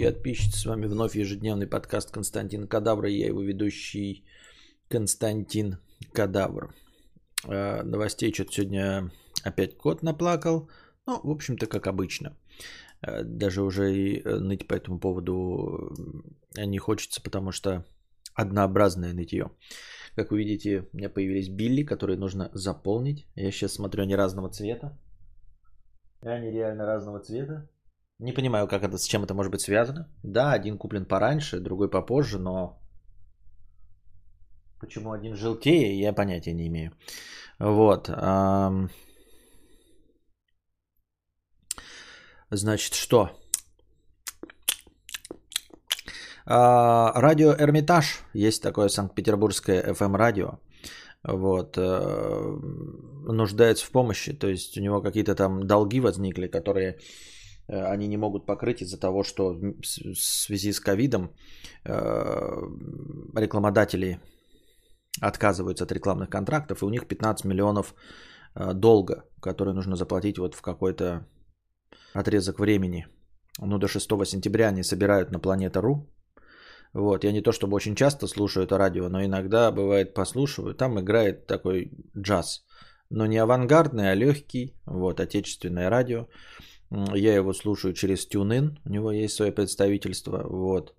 подписчики и. С вами вновь ежедневный подкаст Константин Кадавр. Я его ведущий Константин Кадавр. Э, новостей что-то сегодня опять кот наплакал. Ну, в общем-то, как обычно. Э, даже уже и э, ныть по этому поводу не хочется, потому что однообразное нытье. Как вы видите, у меня появились билли, которые нужно заполнить. Я сейчас смотрю, они разного цвета. Они реально разного цвета. Не понимаю, как это, с чем это может быть связано. Да, один куплен пораньше, другой попозже, но почему один желтее, я понятия не имею. Вот. Значит, что? А, радио Эрмитаж. Есть такое санкт-петербургское FM-радио. Вот. Э, нуждается в помощи. То есть у него какие-то там долги возникли, которые они не могут покрыть из-за того, что в связи с ковидом э, рекламодатели отказываются от рекламных контрактов, и у них 15 миллионов долга, которые нужно заплатить вот в какой-то отрезок времени. Ну, до 6 сентября они собирают на Планета.ру. Вот, я не то чтобы очень часто слушаю это радио, но иногда бывает послушиваю. Там играет такой джаз. Но не авангардный, а легкий. Вот, отечественное радио. Я его слушаю через TuneIn. У него есть свое представительство. Вот.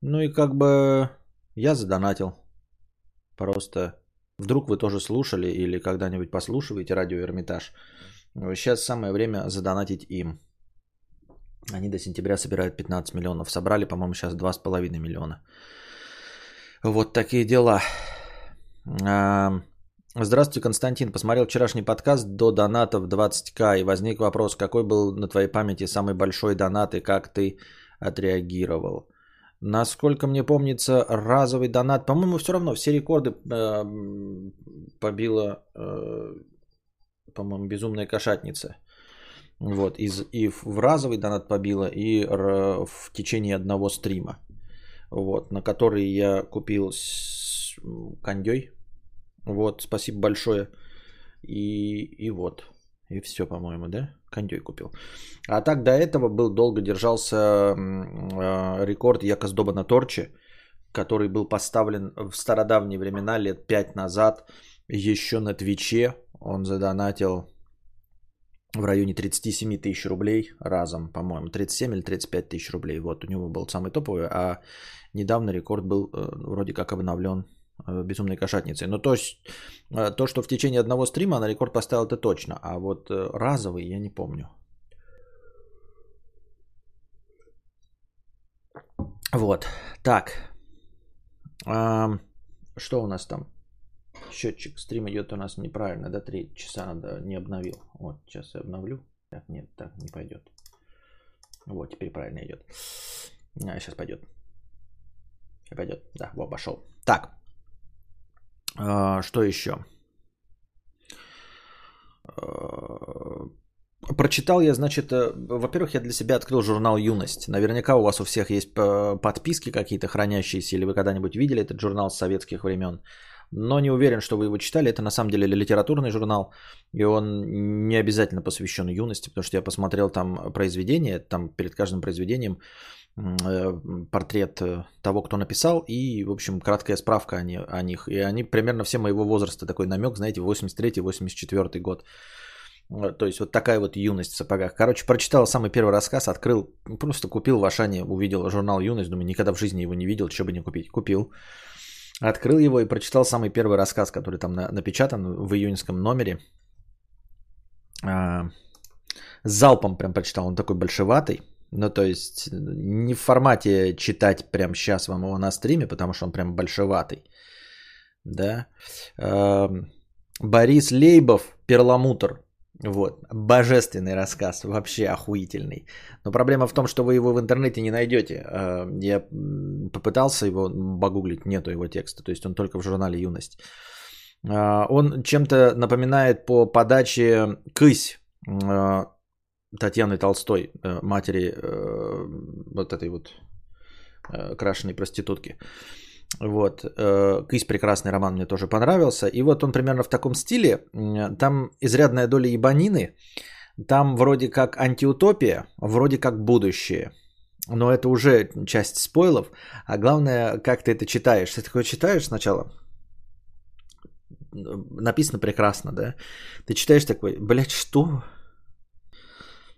Ну и как бы я задонатил. Просто вдруг вы тоже слушали или когда-нибудь послушиваете радио Эрмитаж. Сейчас самое время задонатить им. Они до сентября собирают 15 миллионов. Собрали, по-моему, сейчас 2,5 миллиона. Вот такие дела. Здравствуйте, Константин. Посмотрел вчерашний подкаст до донатов 20к и возник вопрос, какой был на твоей памяти самый большой донат и как ты отреагировал. Насколько мне помнится, разовый донат, по-моему, все равно все рекорды э, побила, э, по-моему, безумная кошатница. Вот, из, и в разовый донат побила, и в течение одного стрима. Вот, на который я купил с кондей. Вот, спасибо большое. И, и вот. И все, по-моему, да? Кондей купил. А так до этого был долго держался э, рекорд Яка сдоба на торче, который был поставлен в стародавние времена, лет 5 назад, еще на Твиче. Он задонатил в районе 37 тысяч рублей разом, по-моему, 37 или 35 тысяч рублей. Вот у него был самый топовый, а недавно рекорд был э, вроде как обновлен безумной кошатницей. Но то, есть, э, то, что в течение одного стрима на рекорд поставил, это точно. А вот разовый я не помню. Вот. Так. А, что у нас там? Счетчик, стрим идет у нас неправильно, до 3 часа надо, не обновил. Вот, сейчас я обновлю. Так, нет, так не пойдет. Вот, теперь правильно идет. А, сейчас пойдет. Пойдет. Да, вот, пошел. Так. А, что еще? А, прочитал я, значит, э, во-первых, я для себя открыл журнал «Юность». Наверняка у вас у всех есть э, подписки какие-то хранящиеся, или вы когда-нибудь видели этот журнал с советских времен но не уверен, что вы его читали. Это на самом деле литературный журнал, и он не обязательно посвящен юности, потому что я посмотрел там произведение, там перед каждым произведением портрет э, того, кто написал, и, в общем, краткая справка о, не, о них. И они примерно все моего возраста, такой намек, знаете, 83-84 год. Э, то есть вот такая вот юность в сапогах. Короче, прочитал самый первый рассказ, открыл, просто купил в Ашане, увидел журнал «Юность», думаю, никогда в жизни его не видел, что бы не купить. Купил. Открыл его и прочитал самый первый рассказ, который там напечатан в июньском номере. А, залпом прям прочитал. Он такой большеватый. Ну, то есть, не в формате читать прямо сейчас вам его на стриме, потому что он прям большеватый. Да. А, Борис Лейбов, перламутр. Вот, божественный рассказ, вообще охуительный. Но проблема в том, что вы его в интернете не найдете. А, я попытался его погуглить, нету его текста, то есть он только в журнале «Юность». А, он чем-то напоминает по подаче «Кысь» а, Татьяны Толстой, э, матери э, вот этой вот э, крашеной проститутки. Вот. Кысь прекрасный роман мне тоже понравился. И вот он примерно в таком стиле. Там изрядная доля ебанины. Там вроде как антиутопия, вроде как будущее. но это уже часть спойлов, а главное, как ты это читаешь. Ты такое читаешь сначала, написано прекрасно, да? Ты читаешь такой, блядь, что?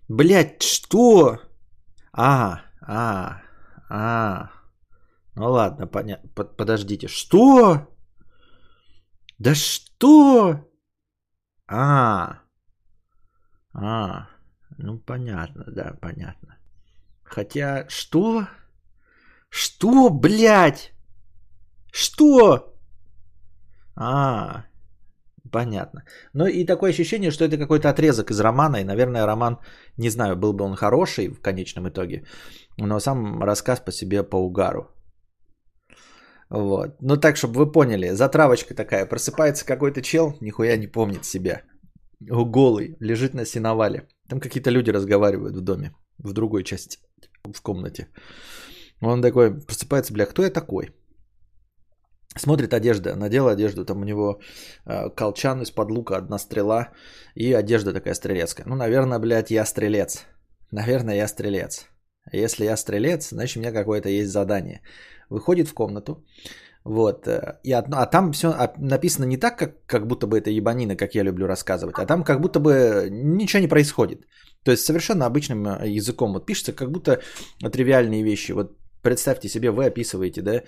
Блядь, что? А, а, а. Ну ладно, понятно. Подождите. Что? Да что? А. А. Ну понятно, да, понятно. Хотя, что? Что, блядь? Что? А, понятно. Ну и такое ощущение, что это какой-то отрезок из романа, и, наверное, роман, не знаю, был бы он хороший в конечном итоге, но сам рассказ по себе по угару. Вот. Ну так, чтобы вы поняли, затравочка такая, просыпается какой-то чел, нихуя не помнит себя. Голый, лежит на сеновале. Там какие-то люди разговаривают в доме, в другой части, в комнате. Он такой, просыпается, бля, кто я такой? Смотрит одежда, надел одежду, там у него э, колчан из-под лука, одна стрела и одежда такая стрелецкая. Ну, наверное, блядь, я стрелец. Наверное, я стрелец. Если я стрелец, значит, у меня какое-то есть задание. Выходит в комнату, вот, э, и, а там все написано не так, как, как будто бы это ебанина, как я люблю рассказывать, а там как будто бы ничего не происходит. То есть совершенно обычным э, языком вот пишется, как будто тривиальные вещи. Вот представьте себе, вы описываете, да,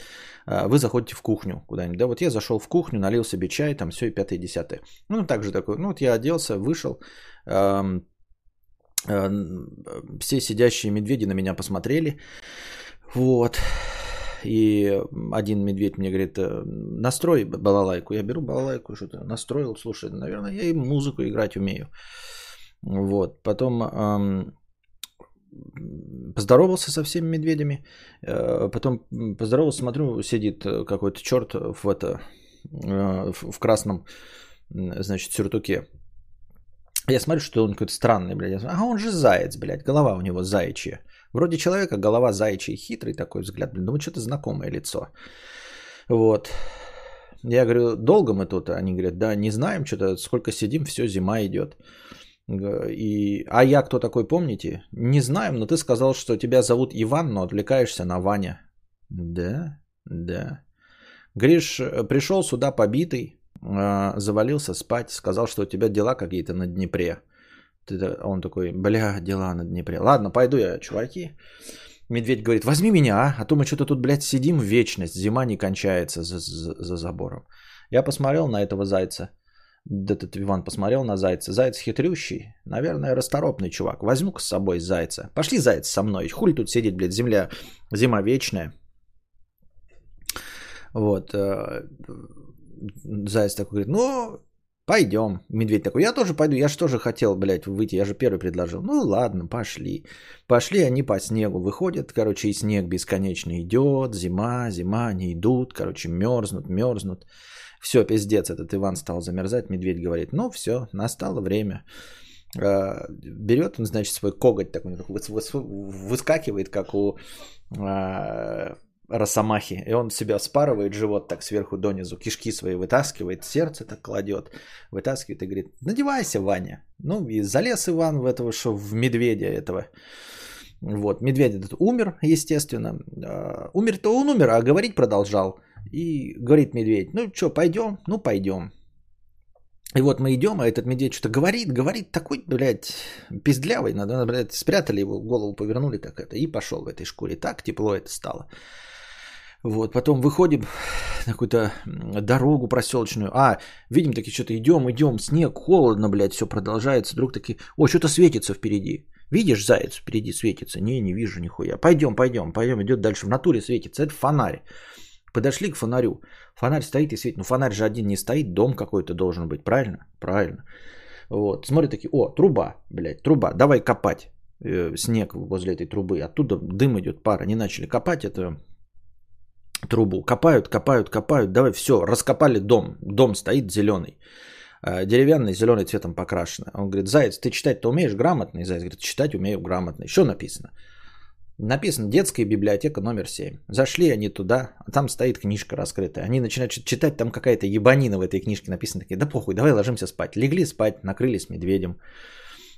а, вы заходите в кухню куда-нибудь, да, вот я зашел в кухню, налил себе чай, там все и пятое, и десятое. Ну, так же такой, ну, вот я оделся, вышел, эм, э, все сидящие медведи на меня посмотрели, вот, и один медведь мне говорит, «Э, настрой балалайку. Я беру балалайку, что-то настроил, слушай, наверное, я и музыку играть умею. Вот, потом эм, поздоровался со всеми медведями, э, потом поздоровался, смотрю, сидит какой-то черт в, это, э, в красном, значит, сюртуке. Я смотрю, что он какой-то странный, блядь. А он же заяц, блядь, голова у него заячья. Вроде человека, голова заячья, хитрый такой взгляд. Блин, думаю, что-то знакомое лицо. Вот. Я говорю, долго мы тут? Они говорят, да, не знаем, что-то сколько сидим, все, зима идет. И, а я кто такой, помните? Не знаем, но ты сказал, что тебя зовут Иван, но отвлекаешься на Ваня. Да, да. Гриш э, пришел сюда побитый, а, завалился спать, сказал, что у тебя дела какие-то на Днепре. Он такой, бля, дела на Днепре. Ладно, пойду я, чуваки. Медведь говорит, возьми меня, а? а то мы что-то тут, блядь, сидим в вечность, зима не кончается за, за, за забором. Я посмотрел на этого зайца. Этот Иван посмотрел на зайца. Заяц хитрющий, наверное, расторопный чувак. Возьму-ка с собой зайца. Пошли, заяц, со мной. Хули тут сидеть, блядь, земля, зима вечная. Вот. Э, заяц такой говорит, ну, Пойдем. Медведь такой, я тоже пойду, я же тоже хотел, блядь, выйти, я же первый предложил. Ну ладно, пошли. Пошли они по снегу, выходят, короче, и снег бесконечно идет, зима, зима, они идут, короче, мерзнут, мерзнут. Все, пиздец, этот Иван стал замерзать, медведь говорит, ну все, настало время. А, берет он, значит, свой коготь такой, выскакивает, как у а, росомахи, и он себя спарывает живот так сверху донизу, кишки свои вытаскивает, сердце так кладет, вытаскивает и говорит, надевайся, Ваня. Ну и залез Иван в этого, что в медведя этого. Вот, медведь этот умер, естественно. А, умер-то он умер, а говорить продолжал. И говорит медведь, ну что, пойдем? Ну пойдем. И вот мы идем, а этот медведь что-то говорит, говорит, такой, блядь, пиздлявый, надо, блядь, спрятали его, голову повернули так это, и пошел в этой шкуре. Так тепло это стало. Вот, потом выходим на какую-то дорогу проселочную. А, видим, таки что-то идем, идем, снег, холодно, блядь, все продолжается. Вдруг такие, о, что-то светится впереди. Видишь, заяц впереди светится? Не, не вижу нихуя. Пойдем, пойдем, пойдем, идет дальше. В натуре светится. Это фонарь. Подошли к фонарю. Фонарь стоит и светит. Ну, фонарь же один не стоит, дом какой-то должен быть, правильно? Правильно. Вот, смотрят такие, о, труба, блядь, труба, давай копать э, снег возле этой трубы. Оттуда дым идет, пара. Они начали копать это трубу. Копают, копают, копают. Давай, все, раскопали дом. Дом стоит зеленый. Э, деревянный, зеленый цветом покрашенный. Он говорит, Заяц, ты читать-то умеешь грамотный? Заяц говорит, читать умею грамотно. Что написано? Написано детская библиотека номер 7. Зашли они туда, а там стоит книжка раскрытая. Они начинают читать, там какая-то ебанина в этой книжке написана. Такие, да похуй, давай ложимся спать. Легли спать, накрылись медведем.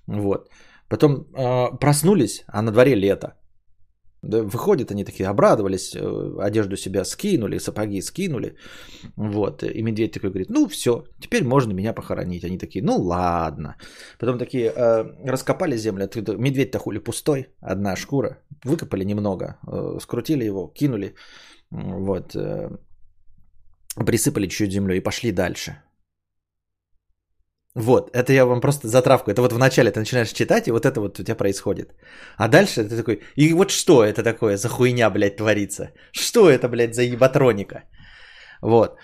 Вот. Потом э, проснулись, а на дворе лето. Да, выходят они такие, обрадовались, э, одежду себя скинули, сапоги скинули. Вот. И медведь такой говорит, ну все, теперь можно меня похоронить. Они такие, ну ладно. Потом такие, э, раскопали землю, медведь-то хули пустой, одна шкура. Выкопали немного, э, скрутили его, кинули. Вот. Э, присыпали чуть-чуть землей и пошли дальше. Вот, это я вам просто затравку. Это вот вначале ты начинаешь читать, и вот это вот у тебя происходит. А дальше ты такой, и вот что это такое за хуйня, блядь, творится? Что это, блядь, за ебатроника? Вот.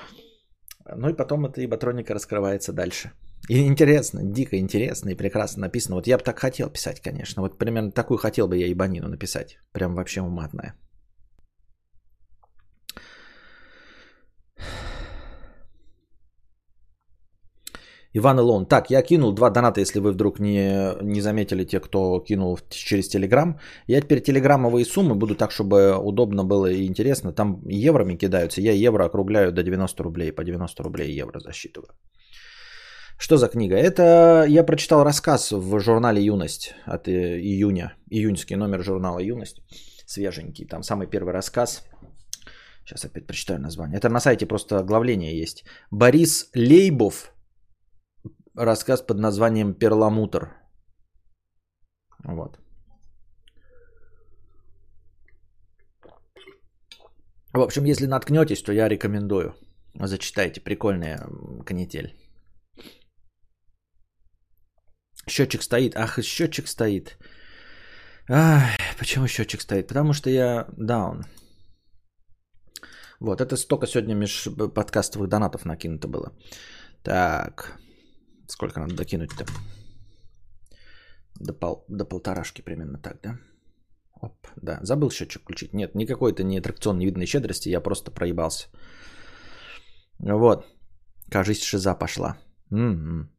Ну и потом эта ебатроника раскрывается дальше. И интересно, дико интересно и прекрасно написано. Вот я бы так хотел писать, конечно. Вот примерно такую хотел бы я ебанину написать. Прям вообще уматная. Иван Илон. Так, я кинул два доната, если вы вдруг не, не заметили те, кто кинул через Телеграм. Я теперь телеграммовые суммы буду так, чтобы удобно было и интересно. Там евроми кидаются. Я евро округляю до 90 рублей. По 90 рублей евро засчитываю. Что за книга? Это я прочитал рассказ в журнале «Юность» от э, июня. Июньский номер журнала «Юность». Свеженький. Там самый первый рассказ. Сейчас опять прочитаю название. Это на сайте просто оглавление есть. Борис Лейбов рассказ под названием «Перламутр». Вот. В общем, если наткнетесь, то я рекомендую. Зачитайте, прикольная канитель. Счетчик стоит. Ах, счетчик стоит. Ай, почему счетчик стоит? Потому что я даун. Вот, это столько сегодня меж подкастовых донатов накинуто было. Так. Сколько надо докинуть-то? До, пол, до полторашки примерно так, да? Оп, да, забыл счетчик включить. Нет, никакой это не аттракцион невидной щедрости, я просто проебался. Вот, кажись, шиза пошла. М-м.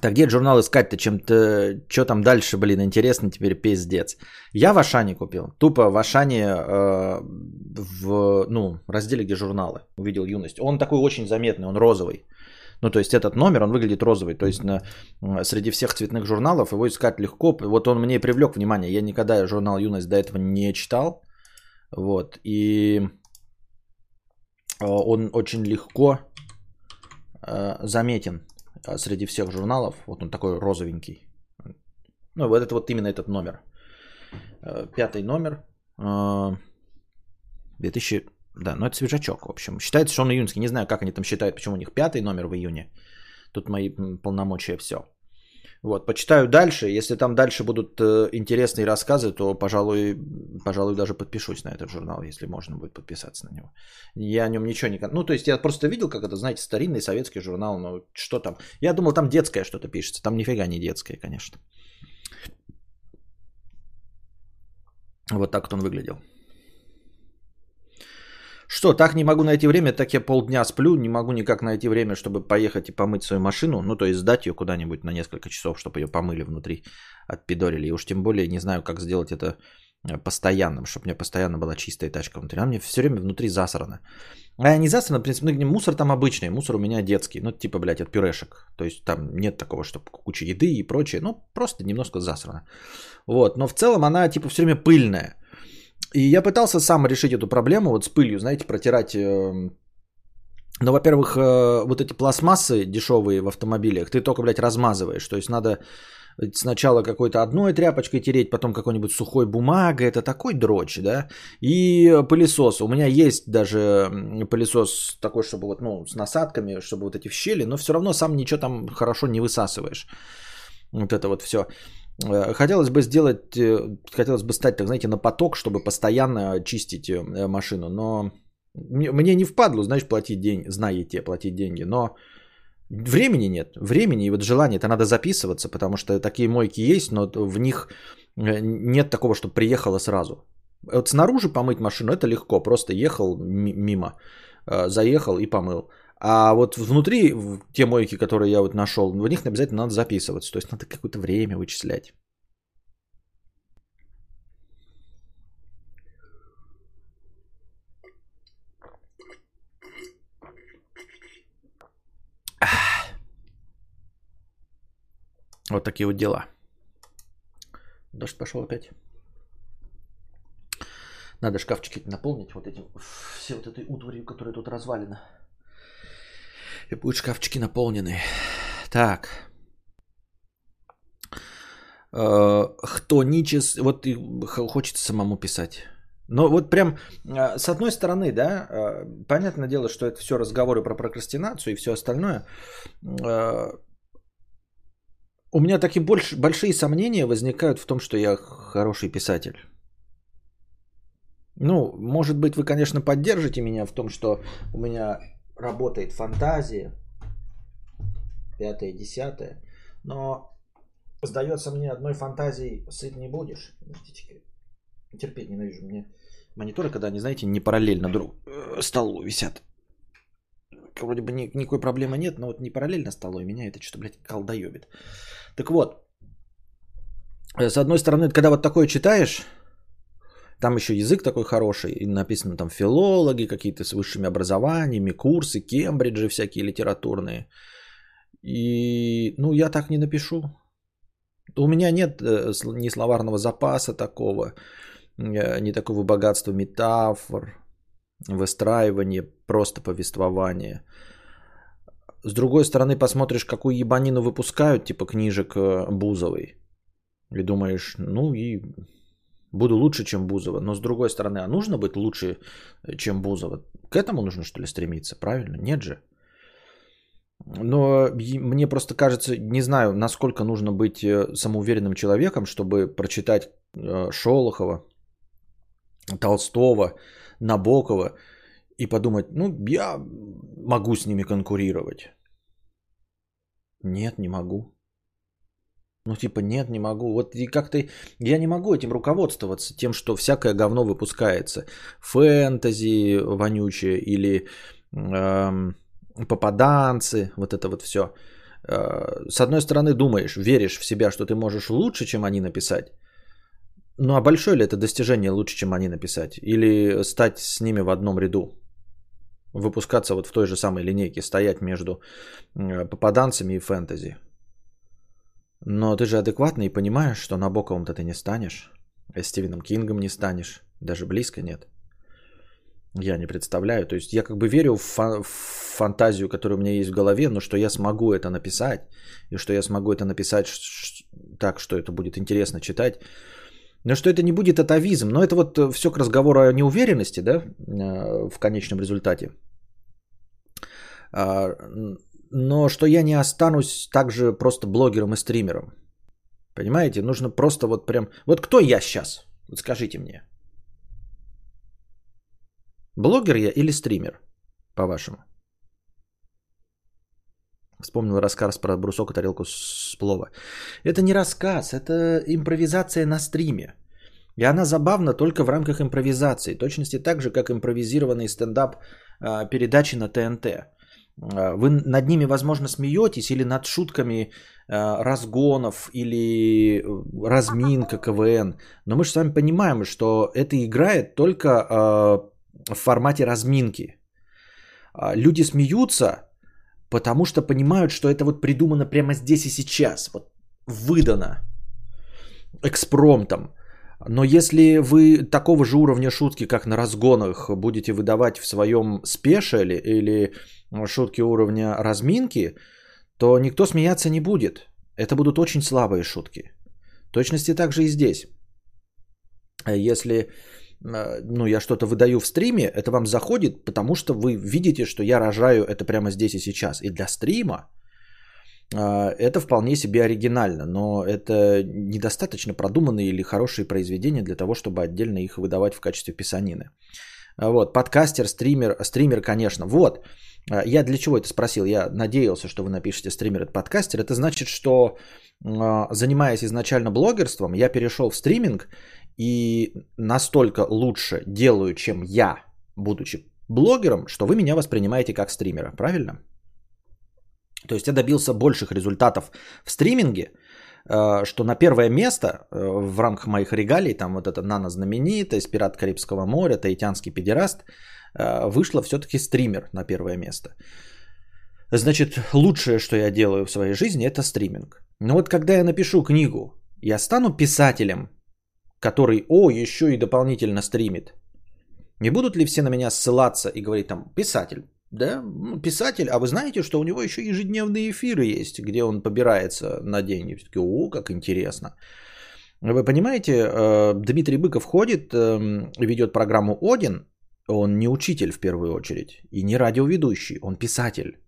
Так где журнал искать-то? Чем-то, что там дальше, блин, интересно теперь пиздец. Я в Ашане купил. Тупо в Ашане э, в, ну, разделе, где журналы. Увидел юность. Он такой очень заметный, он розовый. Ну, то есть этот номер, он выглядит розовый. То есть на, среди всех цветных журналов его искать легко. Вот он мне привлек внимание. Я никогда журнал «Юность» до этого не читал. Вот. И а, он очень легко э, заметен а, среди всех журналов. Вот он такой розовенький. Ну, вот это вот именно этот номер. Э, пятый номер. 2000 да, но это свежачок, в общем. Считается, что он июньский. Не знаю, как они там считают, почему у них пятый номер в июне. Тут мои полномочия все. Вот, почитаю дальше. Если там дальше будут э, интересные рассказы, то, пожалуй, пожалуй, даже подпишусь на этот журнал, если можно будет подписаться на него. Я о нем ничего не... Ну, то есть я просто видел, как это, знаете, старинный советский журнал, но что там? Я думал, там детское что-то пишется. Там нифига не детское, конечно. Вот так вот он выглядел. Что, так не могу найти время, так я полдня сплю, не могу никак найти время, чтобы поехать и помыть свою машину, ну то есть сдать ее куда-нибудь на несколько часов, чтобы ее помыли внутри, отпидорили. И уж тем более не знаю, как сделать это э, постоянным, чтобы у меня постоянно была чистая тачка внутри. Она мне все время внутри засрана. А не засрана, в принципе, ну, мусор там обычный, мусор у меня детский, ну типа, блядь, от пюрешек. То есть там нет такого, чтобы куча еды и прочее, ну просто немножко засрана. Вот, но в целом она типа все время пыльная. И я пытался сам решить эту проблему, вот с пылью, знаете, протирать. Эм, Но, во-первых, э, вот эти пластмассы дешевые в автомобилях, ты только, блядь, размазываешь. То есть надо сначала какой-то одной тряпочкой тереть, потом какой-нибудь сухой бумагой. Это такой дрочь, да? И пылесос. У меня есть даже пылесос такой, чтобы вот, ну, с насадками, чтобы вот эти в щели, но все равно сам ничего там хорошо не высасываешь. Вот это вот все. Э, хотелось бы сделать, э, хотелось бы стать, так знаете, на поток, чтобы постоянно чистить э, машину, но мне не впадло, знаешь, платить деньги, знаете, платить деньги, но времени нет, времени и вот желания, это надо записываться, потому что такие мойки есть, но в них нет такого, что приехала сразу. Вот снаружи помыть машину это легко, просто ехал мимо, заехал и помыл. А вот внутри, те мойки, которые я вот нашел, в них обязательно надо записываться. То есть надо какое-то время вычислять. Вот такие вот дела. Дождь пошел опять. Надо шкафчики наполнить вот этим, все вот этой утварью, которая тут развалена. И будут шкафчики наполнены. Так. Э, Хтоничес, вот и хочется самому писать. Но вот прям э, с одной стороны, да, э, понятное дело, что это все разговоры про прокрастинацию и все остальное. У меня такие больше, большие сомнения возникают в том, что я хороший писатель. Ну, может быть, вы, конечно, поддержите меня в том, что у меня работает фантазия, пятое, десятое, но сдается мне одной фантазией сыт не будешь. Подождите, терпеть ненавижу мне мониторы, когда они, знаете, не параллельно друг э, столу висят. Вроде бы ни, никакой проблемы нет, но вот не параллельно столу, и меня это что-то, блядь, колдоебит. Так вот, э, с одной стороны, когда вот такое читаешь, там еще язык такой хороший, и написано там филологи какие-то с высшими образованиями, курсы, кембриджи всякие литературные. И, ну, я так не напишу. У меня нет э, ни словарного запаса такого, э, ни такого богатства метафор, выстраивания, просто повествования. С другой стороны, посмотришь, какую ебанину выпускают, типа книжек э, Бузовой. И думаешь, ну и буду лучше, чем Бузова. Но с другой стороны, а нужно быть лучше, чем Бузова? К этому нужно, что ли, стремиться? Правильно? Нет же. Но мне просто кажется, не знаю, насколько нужно быть э, самоуверенным человеком, чтобы прочитать э, Шолохова, Толстого, Набокова и подумать, ну, я могу с ними конкурировать. Нет, не могу. Ну, типа, нет, не могу. Вот и как-то я не могу этим руководствоваться, тем, что всякое говно выпускается. Фэнтези вонючее или эм, попаданцы, вот это вот все. Э, с одной стороны, думаешь, веришь в себя, что ты можешь лучше, чем они написать. Ну а большое ли это достижение лучше, чем они написать? Или стать с ними в одном ряду? Выпускаться вот в той же самой линейке, стоять между э, попаданцами и фэнтези. Но ты же адекватный и понимаешь, что на Боковом-то ты не станешь. А Стивеном Кингом не станешь. Даже близко нет. Я не представляю. То есть я как бы верю в, фа- в фантазию, которая у меня есть в голове, но что я смогу это написать, и что я смогу это написать так, что это будет интересно читать. Но что это не будет атовизм. Но это вот э, все к разговору о неуверенности, да, э, в конечном результате. Но что я не останусь также просто блогером и стримером. Понимаете? Нужно просто вот прям... Вот кто я сейчас? Вот скажите мне. Блогер я или стример, по-вашему? Вспомнил рассказ про брусок и тарелку с плова. Это не рассказ, это импровизация на стриме. И она забавна только в рамках импровизации. Точности так же, как импровизированный стендап а, передачи на ТНТ. А, вы над ними, возможно, смеетесь или над шутками а, разгонов или разминка КВН. Но мы же с вами понимаем, что это играет только в формате разминки. А, люди смеются, потому что понимают, что это вот придумано прямо здесь и сейчас, вот выдано экспромтом. Но если вы такого же уровня шутки, как на разгонах, будете выдавать в своем спешале или шутки уровня разминки, то никто смеяться не будет. Это будут очень слабые шутки. В точности также и здесь. Если Э, ну, я что-то выдаю в стриме, это вам заходит, потому что вы видите, что я рожаю это прямо здесь и сейчас. И для стрима э, это вполне себе оригинально, но это недостаточно продуманные или хорошие произведения для того, чтобы отдельно их выдавать в качестве писанины. Вот, подкастер, стример, стример, конечно. Вот, э, я для чего это спросил? Я надеялся, что вы напишете стример это подкастер. Это значит, что занимаясь изначально блогерством, я перешел в стриминг и настолько лучше делаю, чем я, будучи блогером, что вы меня воспринимаете как стримера, правильно? То есть я добился больших результатов в стриминге, э, что на первое место э, в рамках моих регалий, там вот это нано знаменитость, пират Карибского моря, таитянский педераст, э, вышло все-таки стример на первое место. Значит, лучшее, что я делаю в своей жизни, это стриминг. Но вот когда я напишу книгу, я стану писателем, который, о, еще и дополнительно стримит. Не будут ли все на меня ссылаться и говорить там, писатель, да, писатель, а вы знаете, что у него еще ежедневные эфиры есть, где он побирается на деньги. Все-таки, о, как интересно. Вы понимаете, э, Дмитрий Быков ходит, эм, ведет программу «Один», он не учитель в первую очередь и не радиоведущий, он писатель.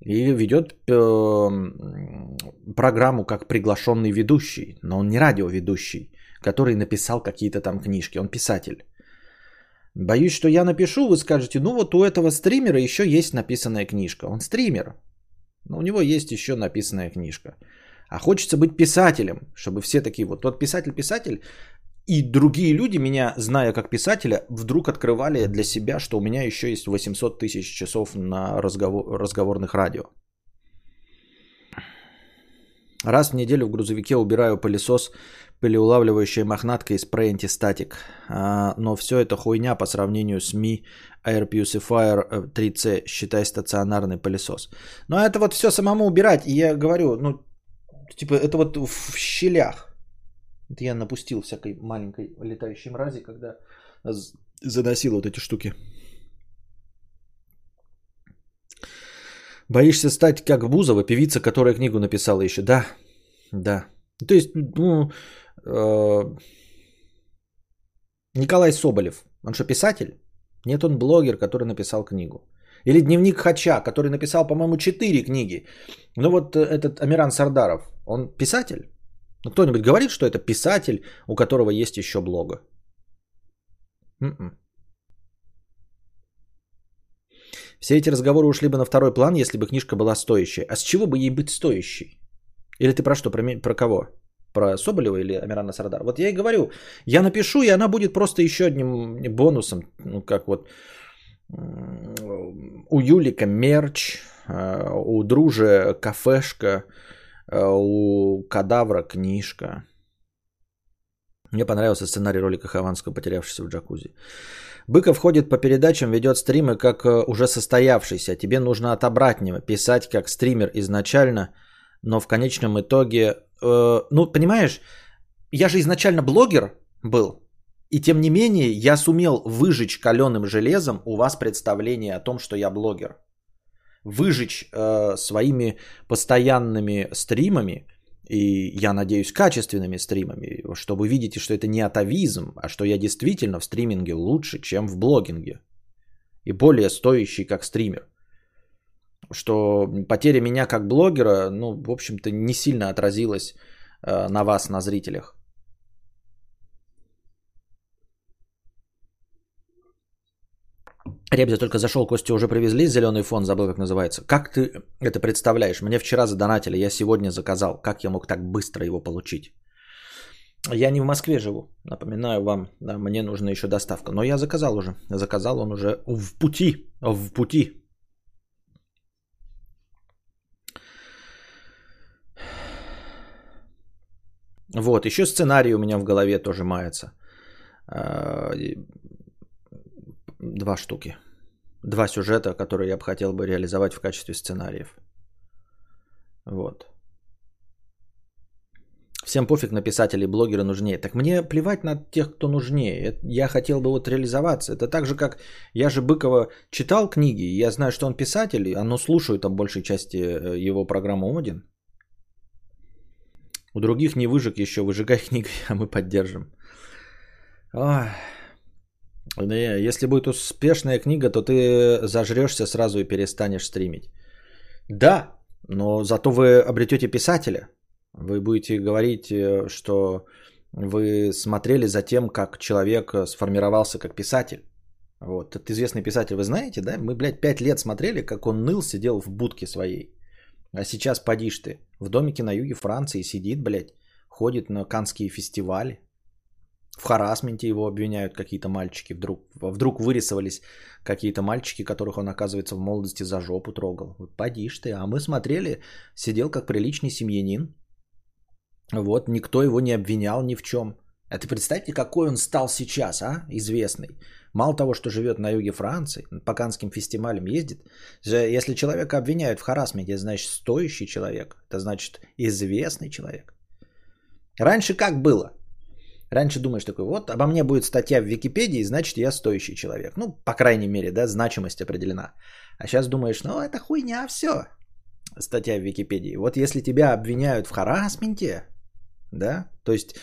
И ведет э, программу как приглашенный ведущий, но он не радиоведущий, который написал какие-то там книжки, он писатель. Боюсь, что я напишу, вы скажете, ну вот у этого стримера еще есть написанная книжка. Он стример, но у него есть еще написанная книжка. А хочется быть писателем, чтобы все такие вот, тот писатель-писатель, и другие люди, меня зная как писателя, вдруг открывали для себя, что у меня еще есть 800 тысяч часов на разговор, разговорных радио. Раз в неделю в грузовике убираю пылесос, пылеулавливающая мохнатка и спрей антистатик. Но все это хуйня по сравнению с Mi Air Purifier 3C, считай стационарный пылесос. Но это вот все самому убирать. И я говорю, ну, типа, это вот в щелях. Это я напустил всякой маленькой летающей мрази, когда заносил вот эти штуки. Боишься стать как Бузова, певица, которая книгу написала еще? Да, да. То есть, ну, э, Николай Соболев, он что, писатель? Нет, он блогер, который написал книгу. Или дневник Хача, который написал, по-моему, четыре книги. Ну вот э, этот Амиран Сардаров, он писатель? Ну, кто-нибудь говорит, что это писатель, у которого есть еще блога? м Все эти разговоры ушли бы на второй план, если бы книжка была стоящая. А с чего бы ей быть стоящей? Или ты про что? Про, про кого? Про Соболева или Амирана Сардар? Вот я и говорю, я напишу, и она будет просто еще одним бонусом. Ну, как вот у Юлика мерч, э, у Дружи кафешка, Э, у Кадавра книжка. Мне понравился сценарий ролика Хованского «Потерявшийся в джакузи». Быков ходит по передачам, ведет стримы как э, уже состоявшийся. Тебе нужно от обратного писать как стример изначально, но в конечном итоге... Э, ну, понимаешь, я же изначально блогер был, и тем не менее я сумел выжечь каленым железом у вас представление о том, что я блогер выжечь э, своими постоянными стримами, и я надеюсь качественными стримами, чтобы видите, что это не атовизм, а что я действительно в стриминге лучше, чем в блогинге. И более стоящий как стример. Что потеря меня как блогера, ну, в общем-то, не сильно отразилась э, на вас, на зрителях. Ребзя только зашел, Костя уже привезли зеленый фон, забыл как называется. Как ты это представляешь? Мне вчера задонатили, я сегодня заказал. Как я мог так быстро его получить? Я не в Москве живу, напоминаю вам, да, мне нужна еще доставка. Но я заказал уже, заказал он уже в пути, в пути. Вот, еще сценарий у меня в голове тоже мается. Два штуки. Два сюжета, которые я бы хотел бы реализовать в качестве сценариев. Вот. Всем пофиг на писателей, блогеры нужнее. Так мне плевать на тех, кто нужнее. Я хотел бы вот реализоваться. Это так же, как я же Быкова читал книги, я знаю, что он писатель, а ну слушаю там большей части э, его программу «Один». У других не выжег еще, выжигай книгу, а мы поддержим. Ой. Не, если будет успешная книга, то ты зажрешься сразу и перестанешь стримить. Да, но зато вы обретете писателя. Вы будете говорить, э, что вы смотрели за тем, как человек сформировался как писатель. Вот, этот известный писатель, вы знаете, да? Мы, блядь, пять лет смотрели, как он ныл, сидел в будке своей. А сейчас подишь ты в домике на юге Франции сидит, блядь, ходит на канские фестивали, в харасменте его обвиняют какие-то мальчики. Вдруг, вдруг вырисовались какие-то мальчики, которых он, оказывается, в молодости за жопу трогал. Вот поди ты. А мы смотрели, сидел как приличный семьянин. Вот, никто его не обвинял ни в чем. А ты представьте, какой он стал сейчас, а, известный. Мало того, что живет на юге Франции, по канским фестивалям ездит. Если человека обвиняют в харасменте, значит стоящий человек. Это значит известный человек. Раньше как было? Раньше думаешь такой, вот обо мне будет статья в Википедии, значит я стоящий человек. Ну, по крайней мере, да, значимость определена. А сейчас думаешь, ну это хуйня, все. Статья в Википедии. Вот если тебя обвиняют в харасменте, да, то есть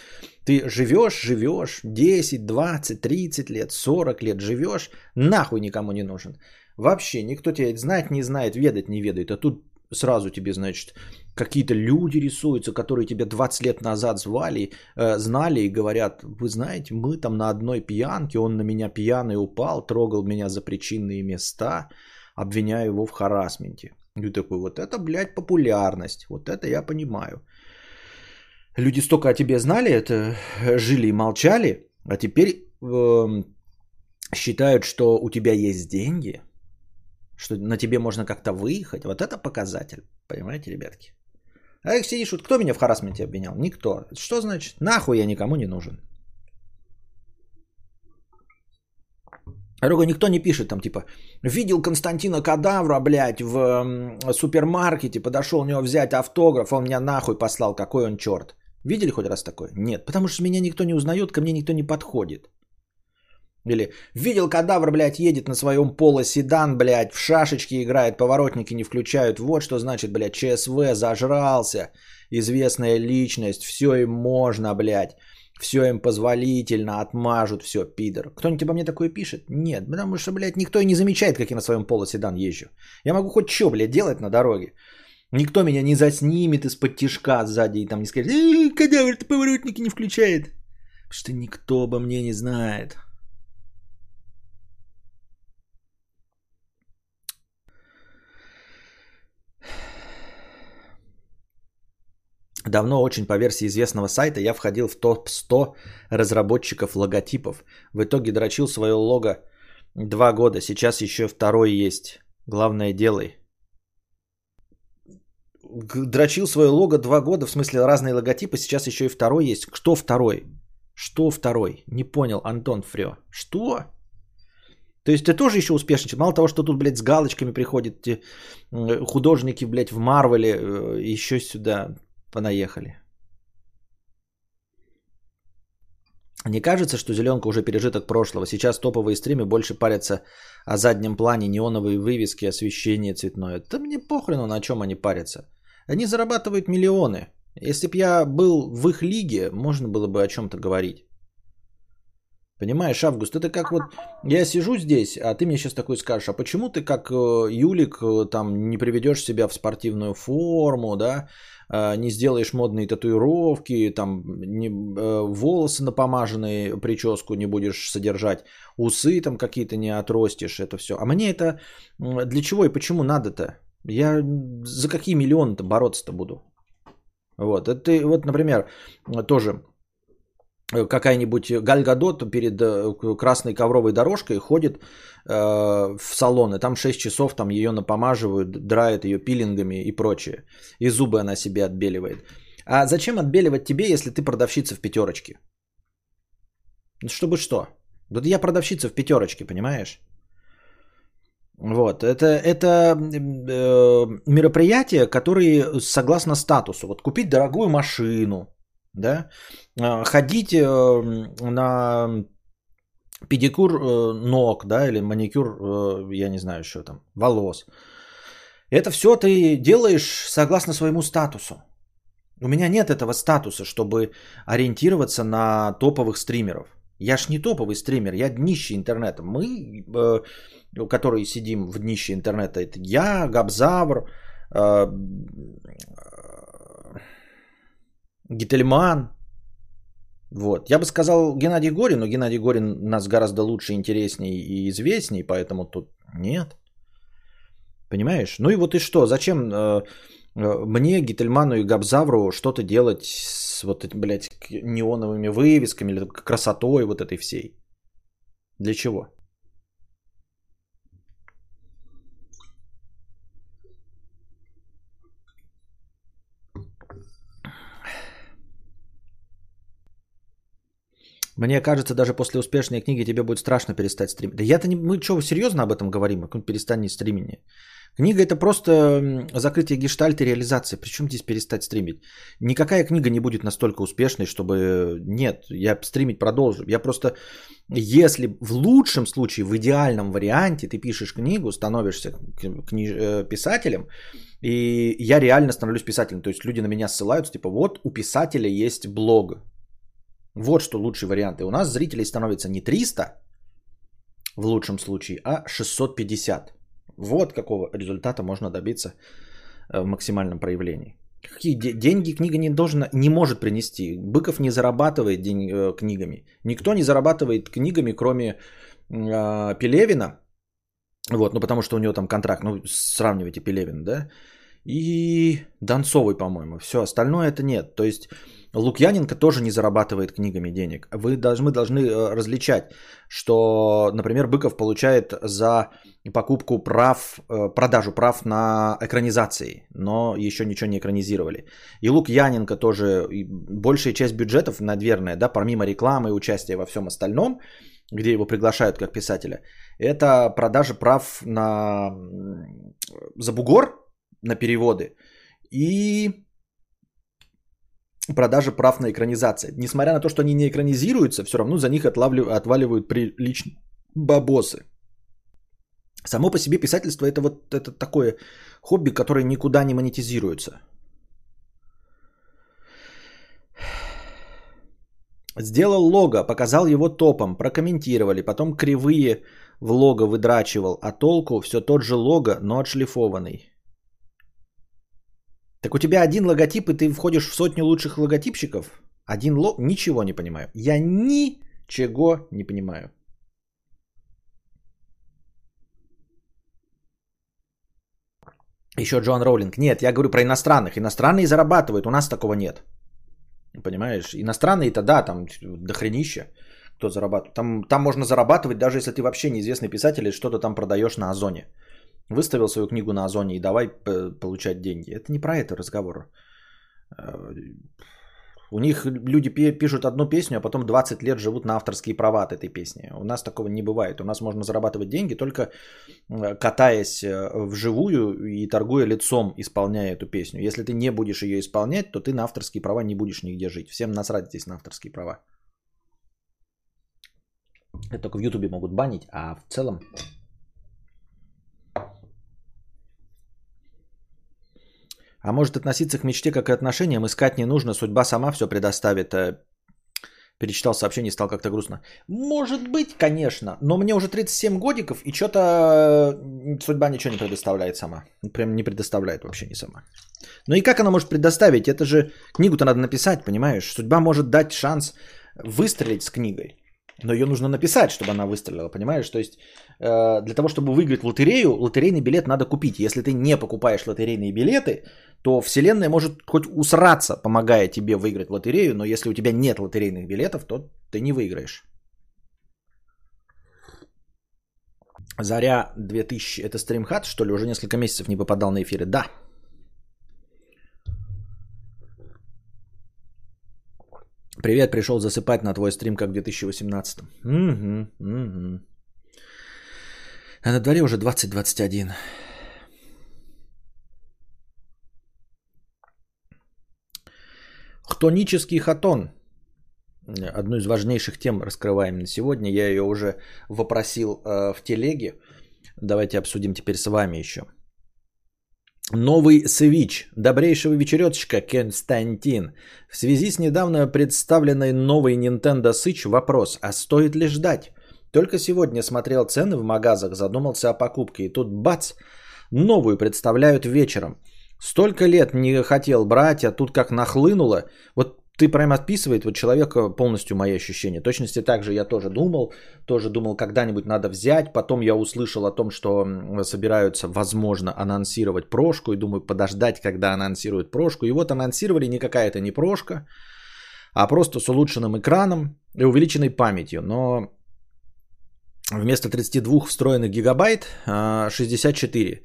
ты живешь, живешь 10, 20, 30 лет, 40 лет живешь, нахуй никому не нужен. Вообще никто тебя знать не знает, ведать не ведает. А тут сразу тебе, значит, какие-то люди рисуются, которые тебя 20 лет назад звали, э, знали и говорят, вы знаете, мы там на одной пьянке, он на меня пьяный упал, трогал меня за причинные места, обвиняю его в харасменте. И такой, вот это, блядь, популярность, вот это я понимаю. Люди столько о тебе знали, это жили и молчали, а теперь э, считают, что у тебя есть деньги, что на тебе можно как-то выехать. Вот это показатель, понимаете, ребятки? А их сидишь, вот кто меня в харасменте обвинял? Никто. Что значит? Нахуй я никому не нужен. Руга никто не пишет там типа, видел Константина Кадавра, блядь, в супермаркете, подошел у него взять автограф, он меня нахуй послал, какой он черт. Видели хоть раз такое? Нет, потому что меня никто не узнает, ко мне никто не подходит. Или видел кадавр, блядь, едет на своем поло седан, блядь, в шашечки играет, поворотники не включают. Вот что значит, блядь, ЧСВ зажрался, известная личность, все им можно, блядь. Все им позволительно, отмажут, все, пидор. Кто-нибудь обо мне такое пишет? Нет, потому что, блядь, никто и не замечает, как я на своем поло седан езжу. Я могу хоть что, блядь, делать на дороге. Никто меня не заснимет из-под тишка сзади и там не скажет, эй, кадавр, ты поворотники не включает. Что никто обо мне не знает. Давно очень по версии известного сайта я входил в топ-100 разработчиков логотипов. В итоге дрочил свое лого два года. Сейчас еще второй есть. Главное делай. Дрочил свое лого два года, в смысле разные логотипы, сейчас еще и второй есть. Кто второй? Что второй? Не понял, Антон Фрё. Что? То есть ты тоже еще успешничал. Мало того, что тут, блядь, с галочками приходят художники, блядь, в Марвеле, э, еще сюда понаехали. Не кажется, что зеленка уже пережиток прошлого. Сейчас топовые стримы больше парятся о заднем плане, неоновые вывески, освещение цветное. Да мне похрену, на чем они парятся. Они зарабатывают миллионы. Если бы я был в их лиге, можно было бы о чем-то говорить. Понимаешь, Август, это как вот я сижу здесь, а ты мне сейчас такой скажешь, а почему ты как э, Юлик э, там не приведешь себя в спортивную форму, да, а, не сделаешь модные татуировки, там не, э, волосы напомаженные, прическу не будешь содержать, усы там какие-то не отростишь, это все. А мне это для чего и почему надо-то? Я за какие миллионы-то бороться-то буду? Вот, это вот, например, тоже Э, какая-нибудь Гальгадот перед э, красной ковровой дорожкой ходит э, в салон, и там 6 часов там ее напомаживают, драют ее пилингами и прочее. И зубы она себе отбеливает. А зачем отбеливать тебе, если ты продавщица в пятерочке? Чтобы что? Вот я продавщица в пятерочке, понимаешь? Вот, это, это э, мероприятия, которые согласно статусу. Вот купить дорогую машину, да, а, ходить э, на педикюр э, ног, да, или маникюр, э, я не знаю, что там, волос. Это все ты делаешь согласно своему статусу. У меня нет этого статуса, чтобы ориентироваться на топовых стримеров. Я ж не топовый стример, я днище интернета. Мы, которые сидим в днище интернета, это я, Габзавр, Гительман. Вот. Я бы сказал Геннадий Горин, но Геннадий Горин нас гораздо лучше, интереснее и известней, поэтому тут нет. Понимаешь? Ну и вот и что? Зачем э, э, мне, Гительману и Габзавру что-то делать с вот этими, блядь, неоновыми вывесками или красотой вот этой всей? Для чего? Мне кажется, даже после успешной книги тебе будет страшно перестать стримить. Да я-то не... Мы что, серьезно об этом говорим? Как перестань стримить? Книга это просто закрытие гештальта и реализация. Причем здесь перестать стримить? Никакая книга не будет настолько успешной, чтобы... Нет, я стримить продолжу. Я просто... Если в лучшем случае, в идеальном варианте ты пишешь книгу, становишься книж... Э, писателем, и я реально становлюсь писателем. То есть люди на меня ссылаются, типа, вот у писателя есть блог. Вот что лучший вариант. И у нас зрителей становится не 300 в лучшем случае, а 650. Вот какого результата можно добиться э, в максимальном проявлении. Какие деньги книга не должна, не может принести. Быков не зарабатывает день, э, книгами. Никто не зарабатывает книгами, кроме э, Пелевина. Вот, ну потому что у него там контракт, ну сравнивайте Пелевин, да, и Донцовой, по-моему. Все, остальное это нет. То есть Лукьяненко тоже не зарабатывает книгами денег. Вы должны, должны э, различать, что, например, Быков получает за покупку прав, э, продажу прав на экранизации, но еще ничего не экранизировали. И Лукьяненко тоже, большая часть бюджетов, наверное, да, помимо рекламы и участия во всем остальном, где его приглашают как писателя, это продажа прав на за бугор, на переводы и продажа прав на экранизации. Несмотря на то, что они не экранизируются, все равно за них отваливают приличные бабосы. Само по себе писательство это вот это такое хобби, которое никуда не монетизируется. Сделал лого, показал его топом, прокомментировали, потом кривые в лого выдрачивал, а толку все тот же лого, но отшлифованный. Так у тебя один логотип, и ты входишь в сотню лучших логотипщиков? Один лог? Ничего не понимаю. Я ничего не понимаю. Еще Джон Роулинг. Нет, я говорю про иностранных. Иностранные зарабатывают, у нас такого нет. Понимаешь? Иностранные-то да, там дохренища, кто зарабатывает. Там, там можно зарабатывать, даже если ты вообще неизвестный писатель и что-то там продаешь на Озоне. Выставил свою книгу на Озоне и давай получать деньги. Это не про это разговор. Э, у них люди пишут одну песню, а потом 20 лет живут на авторские права от этой песни. У нас такого не бывает. У нас можно зарабатывать деньги только э, катаясь э, вживую и торгуя лицом, исполняя эту песню. Если ты не будешь ее исполнять, то ты на авторские права не будешь нигде жить. Всем насрать здесь на авторские права. Это только в Ютубе могут банить, а в целом А может относиться к мечте как к отношениям, искать не нужно, судьба сама все предоставит. Э, перечитал сообщение и стал как-то грустно. Может быть, конечно, но мне уже 37 годиков, и что-то судьба ничего не предоставляет сама. Прям не предоставляет вообще не сама. Ну и как она может предоставить? Это же книгу-то надо написать, понимаешь? Судьба может дать шанс выстрелить с книгой. Но ее нужно написать, чтобы она выстрелила, понимаешь? То есть э, для того, чтобы выиграть в лотерею, лотерейный билет надо купить. Если ты не покупаешь лотерейные билеты, то Вселенная может хоть усраться, помогая тебе выиграть лотерею, но если у тебя нет лотерейных билетов, то ты не выиграешь. Заря 2000, это стримхат, что ли, уже несколько месяцев не попадал на эфиры? Да. Привет, пришел засыпать на твой стрим, как в 2018. Угу, угу. А на дворе уже 2021. Хтонический хатон. Одну из важнейших тем раскрываем на сегодня. Я ее уже вопросил э, в телеге. Давайте обсудим теперь с вами еще. Новый Switch. Добрейшего вечеречка, Константин. В связи с недавно представленной новой Nintendo Switch вопрос, а стоит ли ждать? Только сегодня смотрел цены в магазах, задумался о покупке, и тут бац, новую представляют вечером. Столько лет не хотел брать, а тут как нахлынуло. Вот ты прям отписывает вот человека полностью мои ощущения. Точности так же я тоже думал, тоже думал, когда-нибудь надо взять. Потом я услышал о том, что собираются, возможно, анонсировать прошку. И думаю, подождать, когда анонсируют прошку. И вот анонсировали не какая-то не прошка, а просто с улучшенным экраном и увеличенной памятью. Но вместо 32 встроенных гигабайт 64.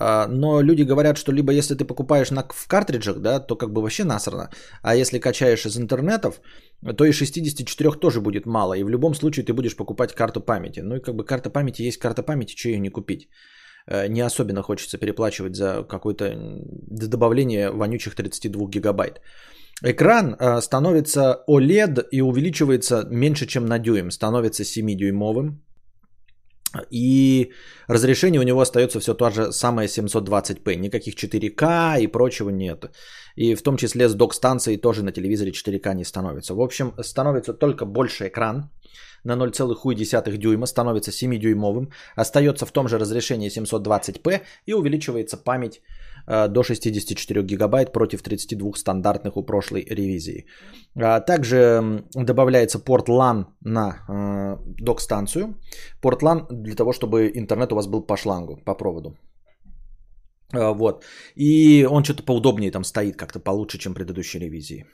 А, но люди говорят, что либо если ты покупаешь на, в картриджах, да, то как бы вообще насрано. А если качаешь из интернетов, то и 64 тоже будет мало. И в любом случае ты будешь покупать карту памяти. Ну и как бы карта памяти есть карта памяти, что ее не купить. э, не особенно хочется переплачивать за какое-то добавление вонючих 32 гигабайт. Экран э, становится OLED и увеличивается меньше, чем на дюйм. Становится 7-дюймовым. И разрешение у него остается все то же самое 720p. Никаких 4К и прочего нет. И в том числе с док-станцией тоже на телевизоре 4К не становится. В общем, становится только больше экран на 0,1 дюйма, становится 7-дюймовым, остается в том же разрешении 720p и увеличивается память до 64 гигабайт против 32 стандартных у прошлой ревизии. А, также добавляется порт LAN на э, док-станцию. Порт LAN для того, чтобы интернет у вас был по шлангу, по проводу. Вот. И он что-то поудобнее там стоит, как-то получше, чем предыдущие ревизии.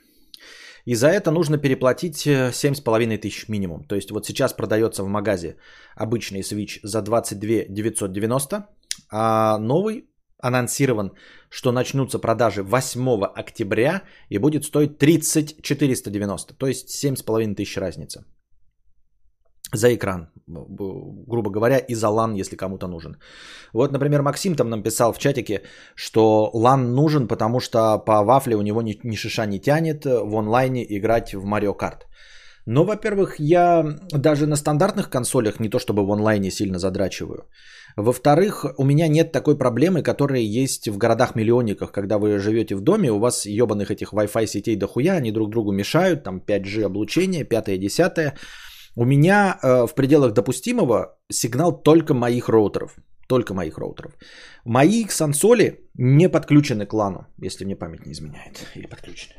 И за это нужно переплатить 7,5 э, тысяч минимум. То есть вот сейчас продается в магазе обычный Switch за 22 990, а новый анонсирован, что начнутся продажи 8 октября и будет стоить 30 490, то есть 7,5 тысяч разница. За экран, грубо говоря, и за LAN, если кому-то нужен. Вот, например, Максим там нам писал в чатике, что LAN нужен, потому что по вафле у него ни, ни шиша не тянет в онлайне играть в Mario Kart. Но, во-первых, я даже на стандартных консолях не то чтобы в онлайне сильно задрачиваю. Во-вторых, у меня нет такой проблемы, которая есть в городах-миллионниках, когда вы живете в доме, у вас ебаных этих Wi-Fi сетей дохуя, они друг другу мешают, там 5G облучение, 5-10. У меня э, в пределах допустимого сигнал только моих роутеров. Только моих роутеров. Мои сансоли не подключены к лану, если мне память не изменяет. Или подключены.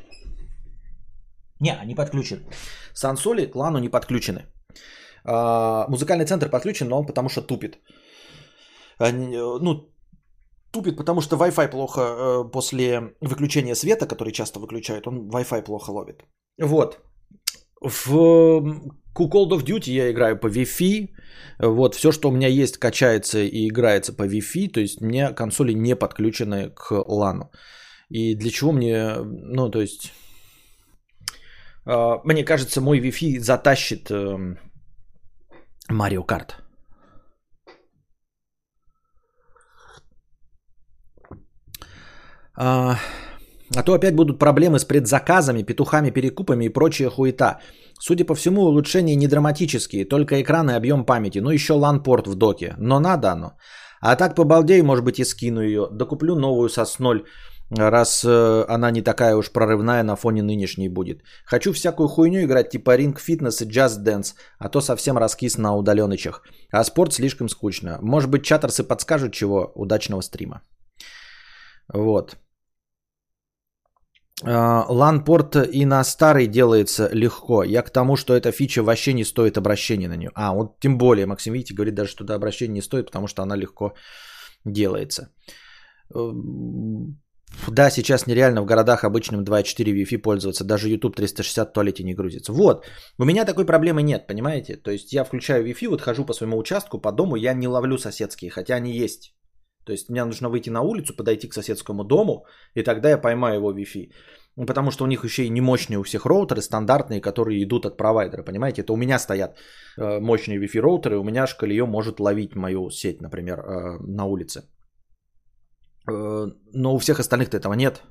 Не, они подключены. Сансоли к лану не подключены. А, музыкальный центр подключен, но он потому что тупит. Э, ну, тупит, потому что Wi-Fi плохо э, после выключения света, который часто выключают, он Wi-Fi плохо ловит. Вот. В Call of Duty я играю по Wi-Fi. Вот, все, что у меня есть, качается и играется по Wi-Fi. То есть, мне консоли не подключены к LAN. И для чего мне, ну, то есть, э, мне кажется, мой Wi-Fi затащит эм, Mario Kart. А, а то опять будут проблемы с предзаказами, петухами, перекупами и прочая хуета. Судя по всему, улучшения не драматические, только экран и объем памяти, ну еще LAN-порт в доке, но надо оно. А так по балдею, может быть, и скину ее, докуплю новую со 0, раз э, она не такая уж прорывная на фоне нынешней будет. Хочу всякую хуйню играть типа Ring Fitness и Just Dance, а то совсем раскис на удаленочах. А спорт слишком скучно. Может быть, чатерсы подскажут чего? Удачного стрима. Вот. Ланпорт и на старый делается легко. Я к тому, что эта фича вообще не стоит обращения на нее. А, вот тем более, Максим, видите, говорит даже, что обращение не стоит, потому что она легко делается. Эм, да, сейчас нереально в городах обычным 2.4 Wi-Fi пользоваться. Даже YouTube 360 в туалете не грузится. Вот. У меня такой проблемы нет, понимаете? То есть я включаю Wi-Fi, вот хожу по своему участку, по дому, я не ловлю соседские, хотя они есть. То есть мне нужно выйти на улицу, подойти к соседскому дому, и тогда я поймаю его Wi-Fi. Ну, потому что у них еще и не мощные у всех роутеры, стандартные, которые идут от провайдера, понимаете? Это у меня стоят э, мощные Wi-Fi роутеры, у меня шкалье может ловить мою сеть, например, э, на улице. Э, но у всех остальных-то этого нет.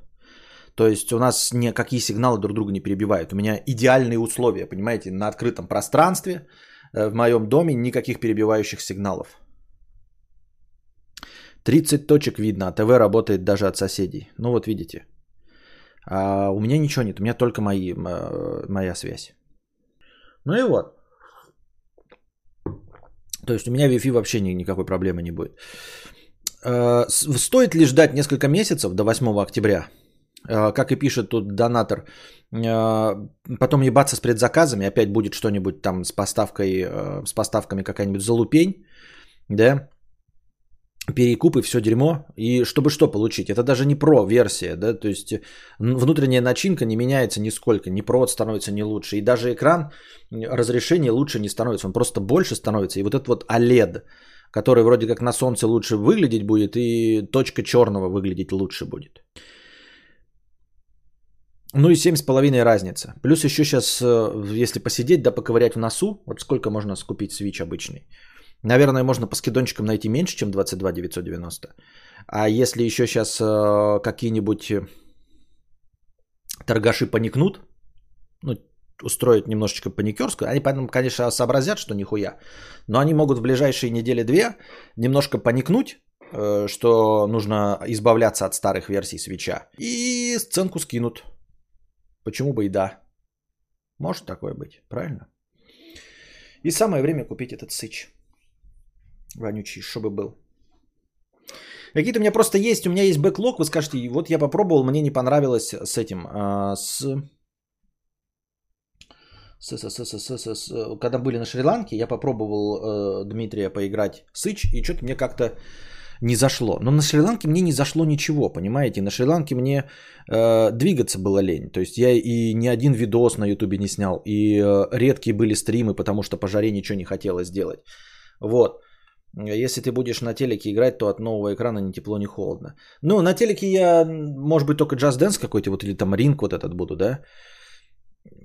То есть у нас никакие сигналы друг друга не перебивают. У меня идеальные условия, понимаете, на открытом пространстве, в моем доме никаких перебивающих сигналов. 30 точек видно, а ТВ работает даже от соседей. Ну вот видите. А у меня ничего нет, у меня только мои, моя связь. Ну и вот. То есть у меня Wi-Fi вообще никакой проблемы не будет. А, стоит ли ждать несколько месяцев до 8 октября? А, как и пишет тут донатор, потом ебаться с предзаказами, опять будет что-нибудь там с поставкой, с поставками какая-нибудь залупень, да, перекупы, все дерьмо. И чтобы что получить? Это даже не про версия, да, то есть внутренняя начинка не меняется нисколько, не провод становится не лучше. И даже экран, разрешение лучше не становится, он просто больше становится. И вот этот вот OLED, который вроде как на солнце лучше выглядеть будет, и точка черного выглядеть лучше будет. Ну и 7,5 разница. Плюс еще сейчас, э, если посидеть, да поковырять в носу, вот сколько можно скупить свич обычный. Наверное, можно по скидончикам найти меньше, чем 22 990. А если еще сейчас э, какие-нибудь торгаши поникнут, ну, устроить немножечко паникерскую, они потом, конечно, сообразят, что нихуя, но они могут в ближайшие недели-две немножко поникнуть, э, что нужно избавляться от старых версий свеча, и сценку скинут. Почему бы и да. Может такое быть, правильно? И самое время купить этот сыч. Вонючий, чтобы был. Какие-то у меня просто есть, у меня есть бэклог, вы скажете, вот я попробовал, мне не понравилось с этим, а, с... С, с, с, с, с, с, с, когда были на Шри-Ланке, я попробовал э, Дмитрия поиграть сыч, и что-то мне как-то не зашло. Но на Шри-Ланке мне не зашло ничего, понимаете? На Шри-Ланке мне э, двигаться было лень. То есть я и ни один видос на Ютубе не снял, и э, редкие были стримы, потому что по жаре ничего не хотелось делать. Вот. Если ты будешь на телеке играть, то от нового экрана ни тепло, ни холодно. Ну, на телеке я, может быть, только Just Dance какой-то, вот, или там ринг вот этот буду, да?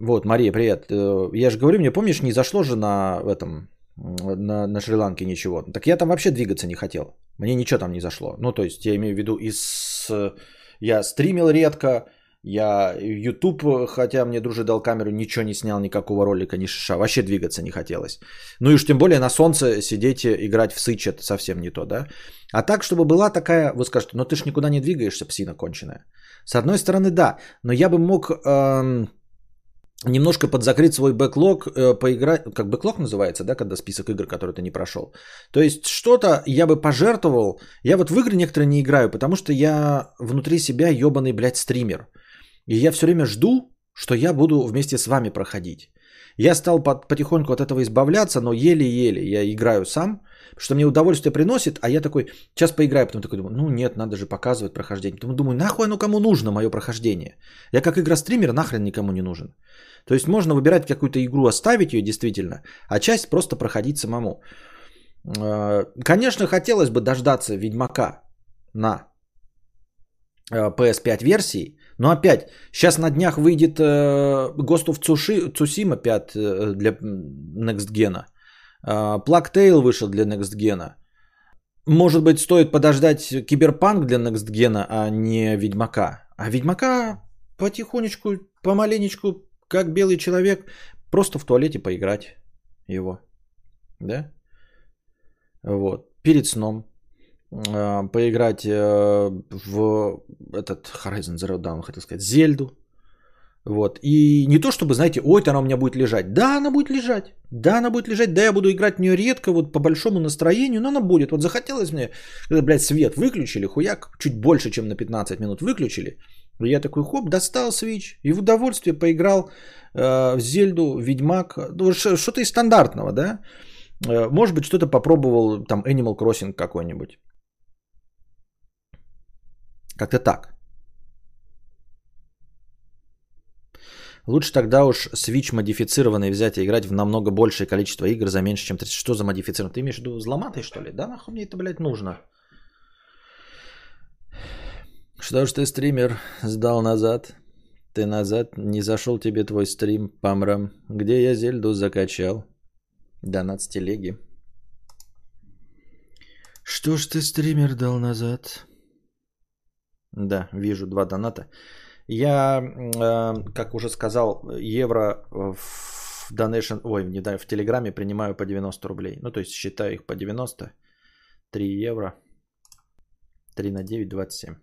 Вот, Мария, привет. Э, я же говорю, мне помнишь, не зашло же на этом, на, на Шри-Ланке ничего. Так я там вообще двигаться не хотел. Мне ничего там не зашло. Ну, то есть, я имею в виду, из... я стримил редко, я YouTube, хотя мне дружи дал камеру, ничего не снял, никакого ролика, ни шиша. Вообще двигаться не хотелось. Ну и уж тем более на солнце сидеть, играть в сыч, это совсем не то, да? А так, чтобы была такая, вы скажете, ну ты ж никуда не двигаешься, псина конченая. С одной стороны, да, но я бы мог эм, немножко подзакрыть свой бэклог, э, поиграть, как бэклог называется, да, когда список игр, которые ты не прошел. То есть что-то я бы пожертвовал. Я вот в игры некоторые не играю, потому что я внутри себя ебаный, блядь, стример. И я все время жду, что я буду вместе с вами проходить. Я стал потихоньку от этого избавляться, но еле-еле я играю сам, что мне удовольствие приносит, а я такой, сейчас поиграю, потом такой думаю, ну нет, надо же показывать прохождение. Потом думаю, нахуй оно кому нужно, мое прохождение? Я как игра-стример нахрен никому не нужен. То есть можно выбирать какую-то игру, оставить ее действительно, а часть просто проходить самому. Э, конечно, хотелось бы дождаться Ведьмака на PS5 э, версии, но опять, сейчас на днях выйдет э, Ghost of Tsushima 5 э, для Next Gen. Э, Plague Tale вышел для Next Gen. Может быть, стоит подождать Киберпанк для Next Gen, а не Ведьмака. А Ведьмака потихонечку, помаленечку, как белый человек, просто в туалете поиграть его. Да? Вот. Перед сном. Э, поиграть э, в этот Horizon Zero Dawn, хотел сказать, Зельду. Вот. И не то чтобы, знаете, ой, она у меня будет лежать. Да, она будет лежать. Да, она будет лежать. Да, я буду играть в нее редко, вот по большому настроению, но она будет. Вот захотелось мне, когда, блядь, свет выключили, хуяк, чуть больше, чем на 15 минут выключили. Я такой, хоп, достал Switch и в удовольствие поиграл э, в Зельду, Ведьмак. Ну, что-то из стандартного, да? Э, может быть, что-то попробовал, там, Animal Crossing какой-нибудь. Как-то так. Лучше тогда уж Switch модифицированный взять и играть в намного большее количество игр за меньше, чем 30. Что за модифицированный? Ты имеешь в виду взломатый, что ли? Да нахуй мне это, блядь, нужно? Что ж ты, стример, сдал назад? Ты назад, не зашел тебе твой стрим, памрам. Где я Зельду закачал? Донат с телеги. Что ж ты, стример, дал назад? Да, вижу два доната. Я, э, как уже сказал, евро в Donation, ой, не да, в Телеграме принимаю по 90 рублей. Ну, то есть считаю их по 90. 3 евро. 3 на 9, 27.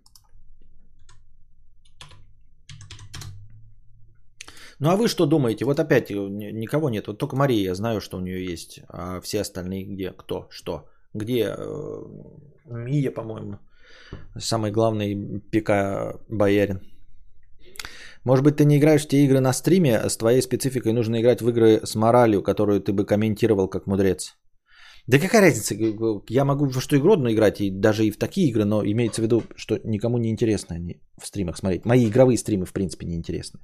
Ну а вы что думаете? Вот опять никого нет. Вот только Мария, я знаю, что у нее есть. А все остальные где? Кто? Что? Где? Э, Мия, по-моему. Самый главный пика боярин. Может быть, ты не играешь в те игры на стриме, а с твоей спецификой нужно играть в игры с моралью, которую ты бы комментировал как мудрец. Да какая разница? Я могу во что угодно играть, и даже и в такие игры, но имеется в виду, что никому не интересно они в стримах смотреть. Мои игровые стримы, в принципе, не интересны.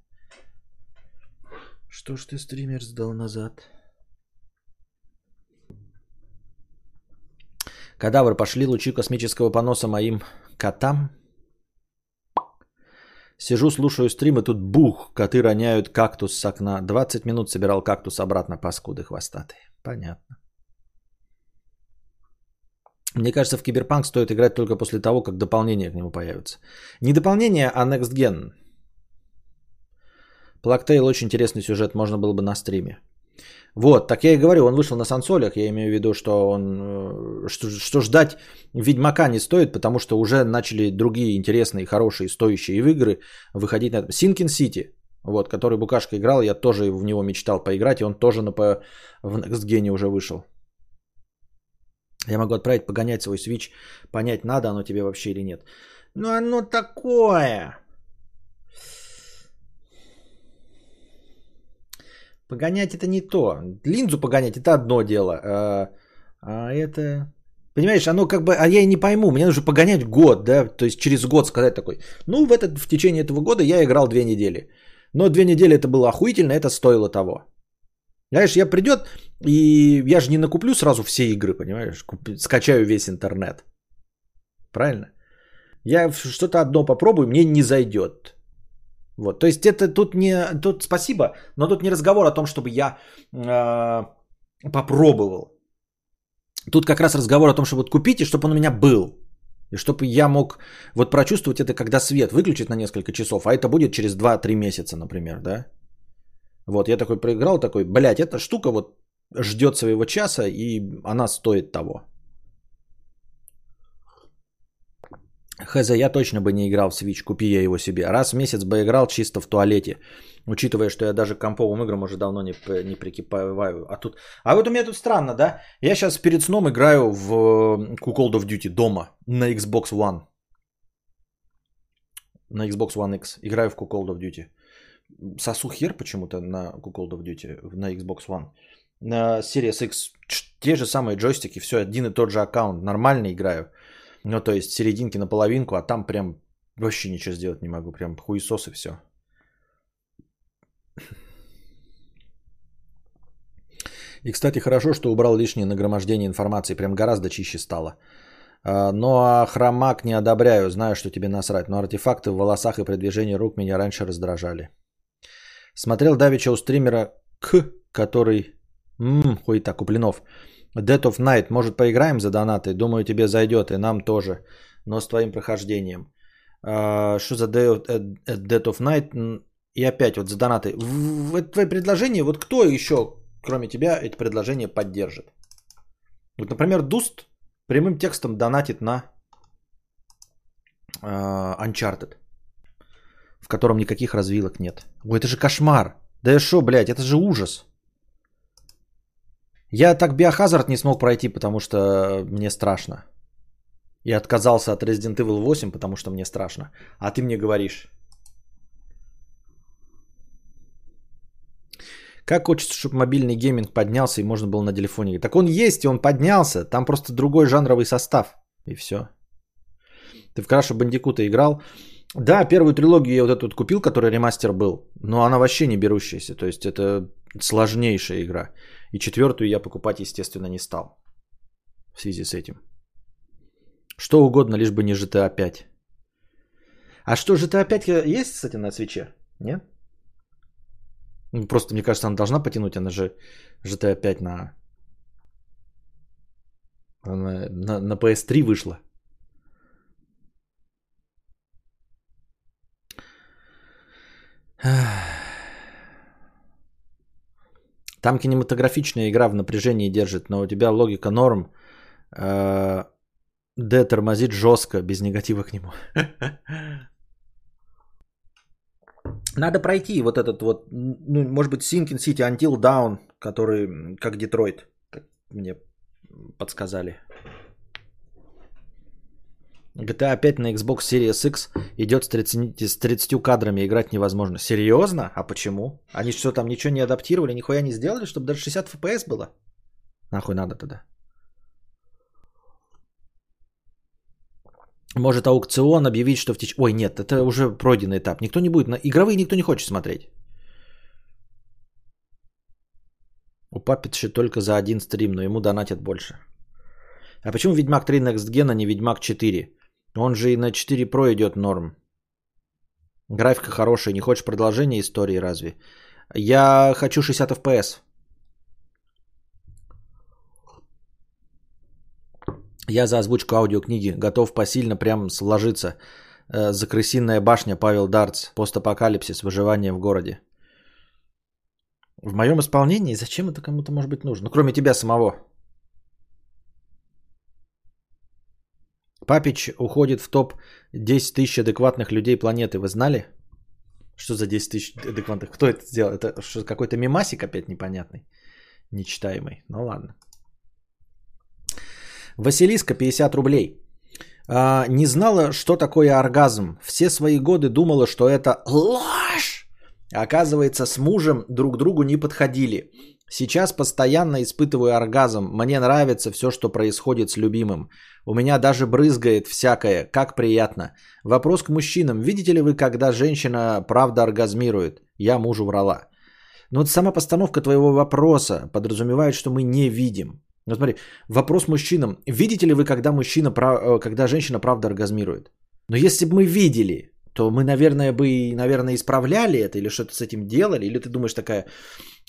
Что ж ты, стример, сдал назад? Кадавр, пошли лучи космического поноса моим котам. Сижу, слушаю стрим, и тут бух, коты роняют кактус с окна. 20 минут собирал кактус обратно, паскуды хвостатые. Понятно. Мне кажется, в Киберпанк стоит играть только после того, как дополнение к нему появится. Не дополнение, а Next Gen. Плактейл очень интересный сюжет, можно было бы на стриме. Вот, так я и говорю, он вышел на сансолях, я имею в виду, что он, э, что, что ждать Ведьмака не стоит, потому что уже начали другие интересные, хорошие, стоящие игры выходить на Синкин Сити, вот, который Букашка играл, я тоже в него мечтал поиграть, и он тоже на, в Next Gen уже вышел. Я могу отправить погонять свой Switch, понять, надо оно тебе вообще или нет. Ну оно такое. Погонять это не то. Линзу погонять это одно дело. А, а это... Понимаешь, оно как бы... А я и не пойму. Мне нужно погонять год, да? То есть через год сказать такой. Ну, в, этот, в течение этого года я играл две недели. Но две недели это было охуительно, это стоило того. Знаешь, я придет, и я же не накуплю сразу все игры, понимаешь? Скачаю весь интернет. Правильно? Я что-то одно попробую, мне не зайдет. Вот, то есть это тут не, тут спасибо, но тут не разговор о том, чтобы я э, попробовал. Тут как раз разговор о том, чтобы вот купить и чтобы он у меня был. И чтобы я мог вот прочувствовать это, когда свет выключит на несколько часов, а это будет через 2-3 месяца, например, да? Вот, я такой проиграл, такой, блядь, эта штука вот ждет своего часа, и она стоит того. Хз, я точно бы не играл в Switch, купи я его себе. Раз в месяц бы играл чисто в туалете. Учитывая, что я даже к комповым играм уже давно не, не прикипаю. А тут... А вот у меня тут странно, да? Я сейчас перед сном играю в Call of Duty дома на Xbox One. На Xbox One X. Играю в Call of Duty. Сосу хер почему-то на Call of Duty, на Xbox One. На Series X те же самые джойстики, все, один и тот же аккаунт. Нормально играю. Ну, то есть серединки на половинку, а там прям вообще ничего сделать не могу. Прям хуесос и все. И, кстати, хорошо, что убрал лишнее нагромождение информации. Прям гораздо чище стало. А, ну а хромак не одобряю, знаю, что тебе насрать. Но артефакты в волосах и при движении рук меня раньше раздражали. Смотрел Давича у стримера К, который... Ммм, хуета, Куплинов. Dead of Night, может поиграем за донаты? Думаю, тебе зайдет, и нам тоже, но с твоим прохождением. А, что за Dead of Night? И опять вот за донаты. В твои предложения, вот кто еще, кроме тебя, эти предложения поддержит? Вот, например, Дуст прямым текстом донатит на uh, Uncharted, в котором никаких развилок нет. Ой, это же кошмар. Да и что, блядь, это же ужас. Я так Биохазард не смог пройти, потому что мне страшно. И отказался от Resident Evil 8, потому что мне страшно. А ты мне говоришь. Как хочется, чтобы мобильный гейминг поднялся и можно было на телефоне. Так он есть, и он поднялся. Там просто другой жанровый состав. И все. Ты в Крашу Бандикута играл? Да, первую трилогию я вот эту вот купил, который ремастер был. Но она вообще не берущаяся. То есть это сложнейшая игра. И четвертую я покупать, естественно, не стал. В связи с этим. Что угодно, лишь бы не GTA 5. А что, GTA 5 есть, кстати, на свече? Нет? Ну, просто, мне кажется, она должна потянуть, она же GTA 5 на, на, на, на PS3 вышла. Там кинематографичная игра в напряжении держит, но у тебя логика норм. Э, Д тормозит жестко, без негатива к нему. Надо пройти вот этот вот, ну, может быть, Sinking City Until Down, который как Детройт, мне подсказали. GTA 5 на Xbox Series X идет с 30, с 30 кадрами, играть невозможно. Серьезно? А почему? Они что, там ничего не адаптировали, нихуя не сделали, чтобы даже 60 FPS было? Нахуй надо тогда? Может аукцион объявить, что в течение... Ой, нет, это уже пройденный этап. Никто не будет... На... Игровые никто не хочет смотреть. У папичи только за один стрим, но ему донатят больше. А почему Ведьмак 3 Next Gen, а не Ведьмак 4? Он же и на 4 Pro идет норм. Графика хорошая. Не хочешь продолжения истории разве? Я хочу 60 FPS. Я за озвучку аудиокниги готов посильно прям сложиться. Э, за крысиная башня Павел Дарц. Постапокалипсис. Выживание в городе. В моем исполнении зачем это кому-то может быть нужно? Ну, кроме тебя самого. Папич уходит в топ 10 тысяч адекватных людей планеты. Вы знали? Что за 10 тысяч адекватных? Кто это сделал? Это что, какой-то мимасик опять непонятный? Нечитаемый. Ну ладно. Василиска 50 рублей. А, не знала, что такое оргазм. Все свои годы думала, что это ложь. Оказывается, с мужем друг другу не подходили. Сейчас постоянно испытываю оргазм. Мне нравится все, что происходит с любимым. У меня даже брызгает всякое. Как приятно. Вопрос к мужчинам. Видите ли вы, когда женщина правда оргазмирует? Я мужу врала. Но вот сама постановка твоего вопроса подразумевает, что мы не видим. Ну смотри, вопрос мужчинам. Видите ли вы, когда мужчина, э, когда женщина правда оргазмирует? Но если бы мы видели, то мы, наверное, бы, наверное, исправляли это или что-то с этим делали. Или ты думаешь такая,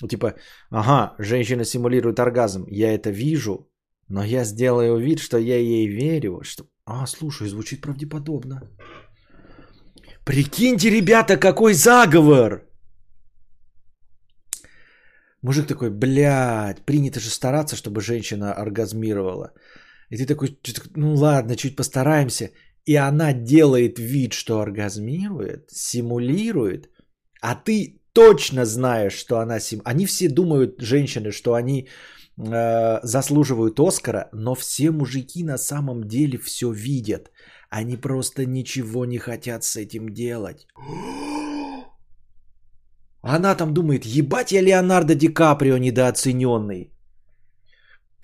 типа, ага, женщина симулирует оргазм, я это вижу, но я сделаю вид, что я ей верю. Что... А, слушай, звучит правдеподобно. Прикиньте, ребята, какой заговор! Мужик такой, блядь, принято же стараться, чтобы женщина оргазмировала. И ты такой, ну ладно, чуть постараемся. И она делает вид, что оргазмирует, симулирует, а ты точно знаешь, что она сим... Они все думают, женщины, что они э, заслуживают Оскара, но все мужики на самом деле все видят. Они просто ничего не хотят с этим делать. Она там думает, ебать я Леонардо Ди Каприо недооцененный.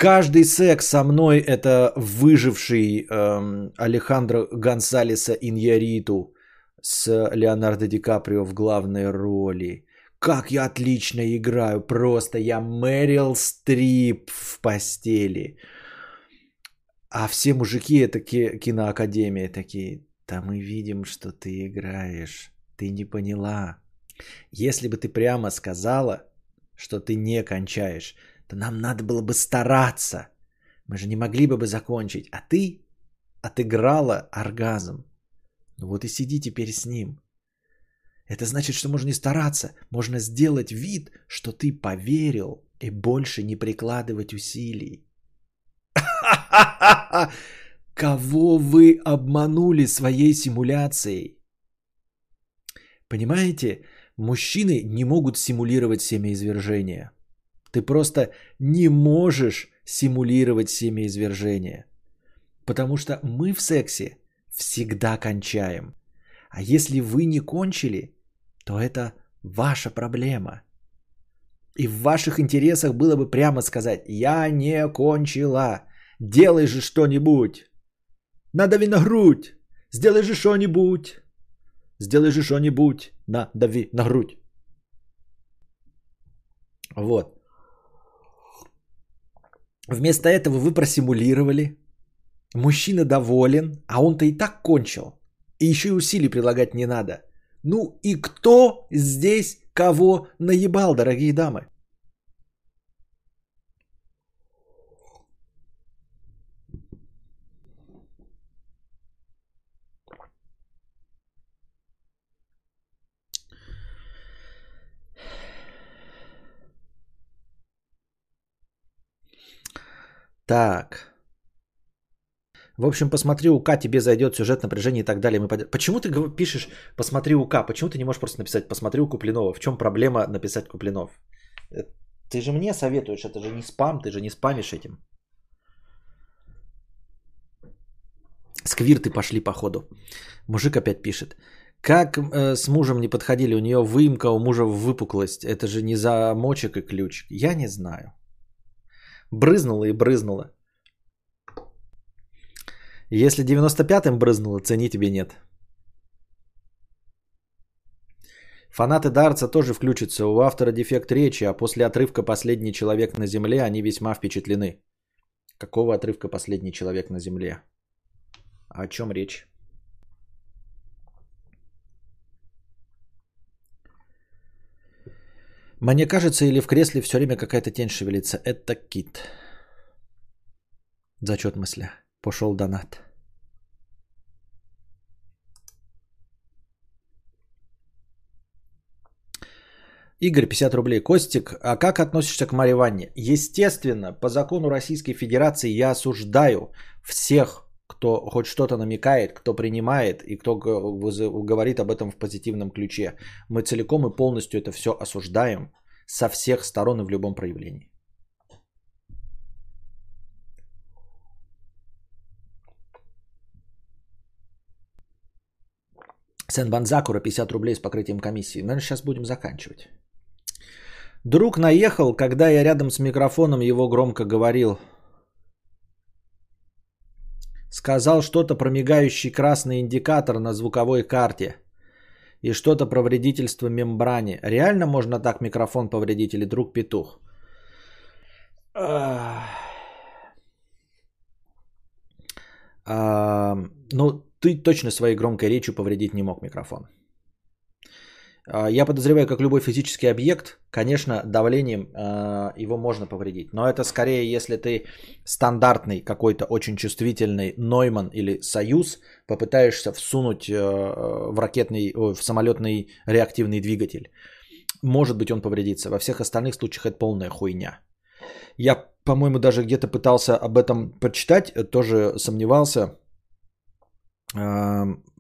Каждый секс со мной это выживший эм, Алехандро Гонсалеса Иньяриту с Леонардо Ди Каприо в главной роли. Как я отлично играю, просто я Мэрил Стрип в постели. А все мужики это киноакадемия такие, да мы видим, что ты играешь, ты не поняла. Если бы ты прямо сказала, что ты не кончаешь, то нам надо было бы стараться. Мы же не могли бы бы закончить. А ты отыграла оргазм. Ну вот и сиди теперь с ним. Это значит, что можно не стараться. Можно сделать вид, что ты поверил и больше не прикладывать усилий. Кого вы обманули своей симуляцией? Понимаете, Мужчины не могут симулировать семяизвержение. Ты просто не можешь симулировать семяизвержение. Потому что мы в сексе всегда кончаем. А если вы не кончили, то это ваша проблема. И в ваших интересах было бы прямо сказать, я не кончила, делай же что-нибудь. Надави на грудь, сделай же что-нибудь. Сделай же что-нибудь. На, дави на грудь. Вот. Вместо этого вы просимулировали. Мужчина доволен, а он-то и так кончил. И еще и усилий прилагать не надо. Ну и кто здесь кого наебал, дорогие дамы? Так. В общем, посмотри УК, тебе зайдет сюжет, напряжение и так далее. Мы под... Почему ты пишешь «посмотри УК»? Почему ты не можешь просто написать «посмотри у Куплинова»? В чем проблема написать Куплинов? Э, ты же мне советуешь, это же не спам, ты же не спамишь этим. Сквирты пошли походу. Мужик опять пишет. Как э, с мужем не подходили? У нее выемка, у мужа выпуклость. Это же не замочек и ключ. Я не знаю. Брызнула и брызнула. Если 95-м брызнула, цени тебе нет. Фанаты Дарца тоже включатся. У автора дефект речи, а после отрывка «Последний человек на земле» они весьма впечатлены. Какого отрывка «Последний человек на земле»? О чем речь? Мне кажется, или в кресле все время какая-то тень шевелится. Это кит. Зачет мысля. Пошел донат. Игорь, 50 рублей. Костик, а как относишься к Марье Ванне? Естественно, по закону Российской Федерации я осуждаю всех, кто хоть что-то намекает, кто принимает и кто говорит об этом в позитивном ключе. Мы целиком и полностью это все осуждаем со всех сторон и в любом проявлении. Сен Банзакура 50 рублей с покрытием комиссии. Наверное, сейчас будем заканчивать. Друг наехал, когда я рядом с микрофоном его громко говорил. Сказал что-то про мигающий красный индикатор на звуковой карте. И что-то про вредительство мембране. Реально можно так микрофон повредить или друг петух? Ну, ты точно своей громкой речью повредить не мог микрофон. А, я подозреваю, как любой физический объект, конечно, давлением э, его можно повредить. Но это скорее, если ты стандартный какой-то очень чувствительный Нойман или Союз попытаешься всунуть э, в ракетный, в самолетный реактивный двигатель. Может быть, он повредится. Во всех остальных случаях это полная хуйня. Я, по-моему, даже где-то пытался об этом почитать, тоже сомневался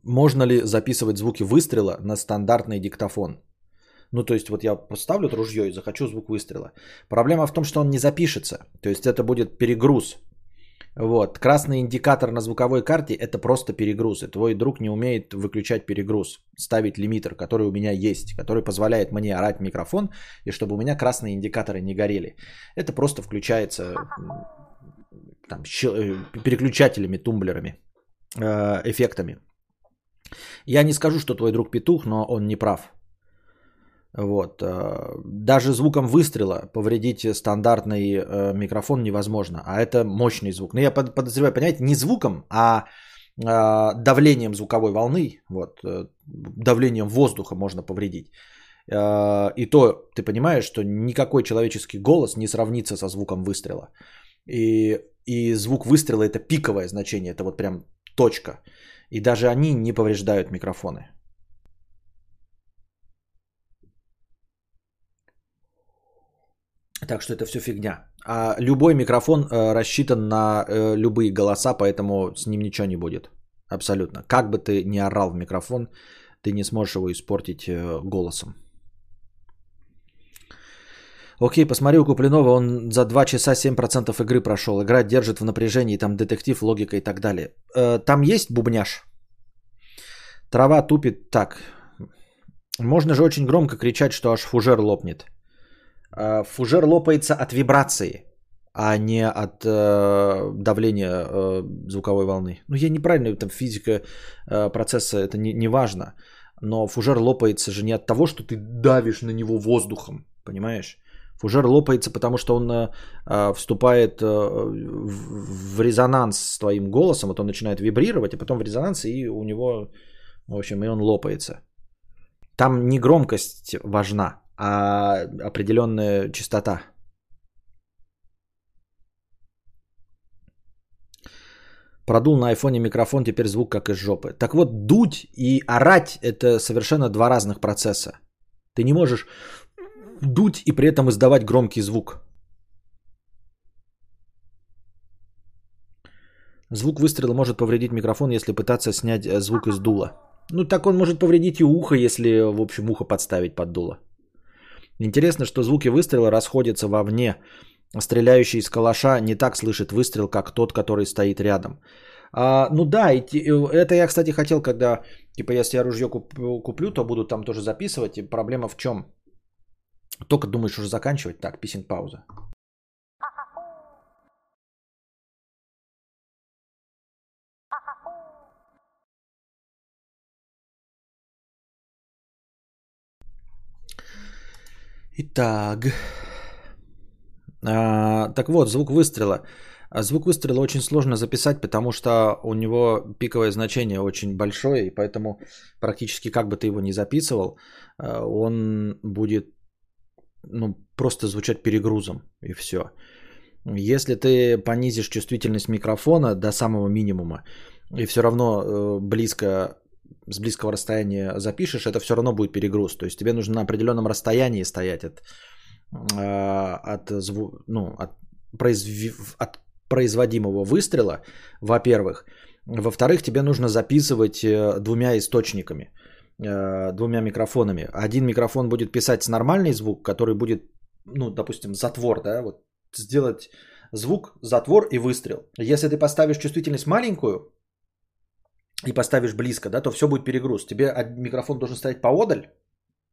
можно ли записывать звуки выстрела на стандартный диктофон. Ну, то есть, вот я поставлю ружье и захочу звук выстрела. Проблема в том, что он не запишется. То есть, это будет перегруз. Вот. Красный индикатор на звуковой карте – это просто перегруз. И твой друг не умеет выключать перегруз, ставить лимитер, который у меня есть, который позволяет мне орать в микрофон, и чтобы у меня красные индикаторы не горели. Это просто включается там, э, переключателями, тумблерами, э, эффектами. Я не скажу, что твой друг петух, но он не прав. Вот. Э, даже звуком выстрела повредить стандартный э, микрофон невозможно, а это мощный звук. Но я подозреваю, понимаете, не звуком, а э, давлением звуковой волны, вот, давлением воздуха можно повредить. И то ты понимаешь, что никакой человеческий голос не сравнится со звуком выстрела. И, и звук выстрела это пиковое значение, это вот прям точка. И даже они не повреждают микрофоны. Так что это все фигня. А любой микрофон э, рассчитан на э, любые голоса, поэтому с ним ничего не будет. Абсолютно. Как бы ты ни орал в микрофон, ты не сможешь его испортить э, голосом. Окей, посмотри у Куплинова, он за 2 часа 7% игры прошел. Игра держит в напряжении, там детектив, логика и так далее. Э, там есть бубняж? Трава тупит так. Можно же очень громко кричать, что аж фужер лопнет. Э, фужер лопается от вибрации, а не от э, давления звуковой волны. Ну, я неправильно, там физика процесса, это не, не важно. Но фужер лопается же не от того, что ты давишь на него воздухом, понимаешь? Фужер лопается, потому что он э, э вступает э, в резонанс с твоим голосом, вот он начинает вибрировать, а потом в резонанс, и у него, в общем, и он лопается. Там не громкость важна, а определенная частота. Продул на айфоне микрофон, теперь звук как из жопы. Так вот, дуть и орать – это совершенно два разных процесса. Ты не можешь дуть и при этом издавать громкий звук. Звук выстрела может повредить микрофон, если пытаться снять э, звук из дула. Ну, так он может повредить и ухо, если, в общем, ухо подставить под дуло. Интересно, что звуки выстрела расходятся вовне. Стреляющий из калаша не так слышит выстрел, как тот, который стоит рядом. А, ну да, и, это я, кстати, хотел, когда, типа, если я ружье куплю, то буду там тоже записывать. И проблема в чем? Только думаешь уже заканчивать? Так, писинг пауза. Итак. А, так вот, звук выстрела. А звук выстрела очень сложно записать, потому что у него пиковое значение очень большое, и поэтому практически как бы ты его не записывал, а, он будет ну, просто звучать перегрузом, и все. Если ты понизишь чувствительность микрофона до самого минимума и все равно э, близко с близкого расстояния запишешь, это все равно будет перегруз. То есть тебе нужно на определенном расстоянии стоять от, э, от, зву, ну, от, произв... от производимого выстрела, во-первых. Во-вторых, тебе нужно записывать э, двумя источниками, э, двумя микрофонами. Один микрофон будет писать нормальный звук, который будет, ну, допустим, затвор, да, вот сделать звук, затвор и выстрел. Если ты поставишь чувствительность маленькую и поставишь близко, да, то все будет перегруз. Тебе микрофон должен стоять поодаль,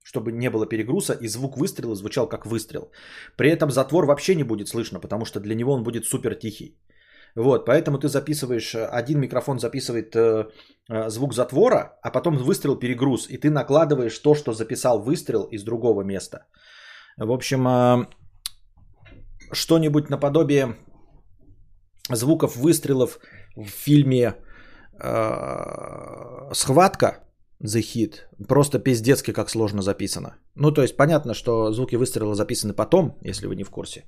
чтобы не было перегруза, и звук выстрела звучал как выстрел. При этом затвор вообще не будет слышно, потому что для него он будет супер тихий. Вот, поэтому ты записываешь, э, один микрофон записывает э, э, звук затвора, а потом выстрел перегруз, и ты накладываешь то, что записал выстрел из другого места. В общем, э, что-нибудь наподобие звуков выстрелов в фильме э, «Схватка», The Hit. Просто пиздецки как сложно записано. Ну, то есть понятно, что звуки выстрела записаны потом, если вы не в курсе.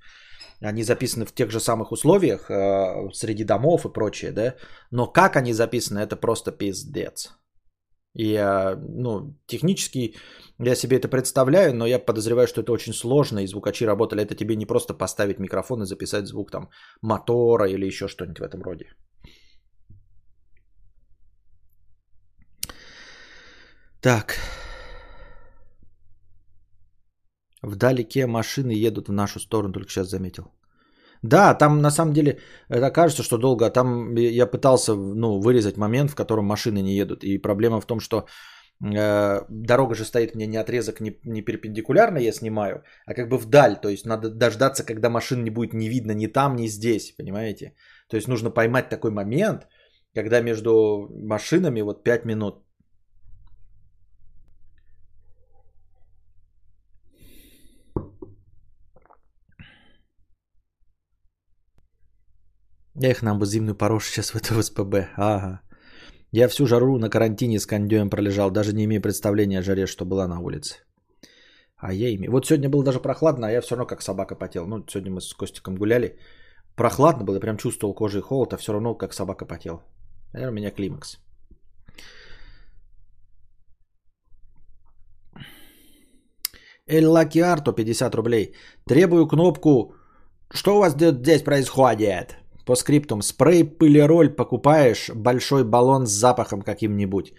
Они записаны в тех же самых условиях, э, среди домов и прочее, да. Но как они записаны, это просто пиздец. И, э, ну, технически я себе это представляю, но я подозреваю, что это очень сложно, и звукачи работали. Это тебе не просто поставить микрофон и записать звук там мотора или еще что-нибудь в этом роде. Так. Вдалеке машины едут в нашу сторону, только сейчас заметил. Да, там на самом деле это кажется, что долго, а там я пытался ну, вырезать момент, в котором машины не едут. И проблема в том, что э, дорога же стоит мне не отрезок не, не перпендикулярно, я снимаю, а как бы вдаль. То есть надо дождаться, когда машин не будет не видно ни там, ни здесь, понимаете? То есть нужно поймать такой момент, когда между машинами вот 5 минут Эх, нам бы зимнюю порошу сейчас в это СПБ. Ага. Я всю жару на карантине с кондеем пролежал, даже не имея представления о жаре, что была на улице. А я ими. Вот сегодня было даже прохладно, а я все равно как собака потел. Ну, сегодня мы с Костиком гуляли. Прохладно было, прям чувствовал кожей холод, а все равно как собака потел. Наверное, у меня климакс. Эль Лакиарто 50 рублей. Требую кнопку «Что у вас здесь происходит?» По скриптум. Спрей пылероль покупаешь, большой баллон с запахом каким-нибудь.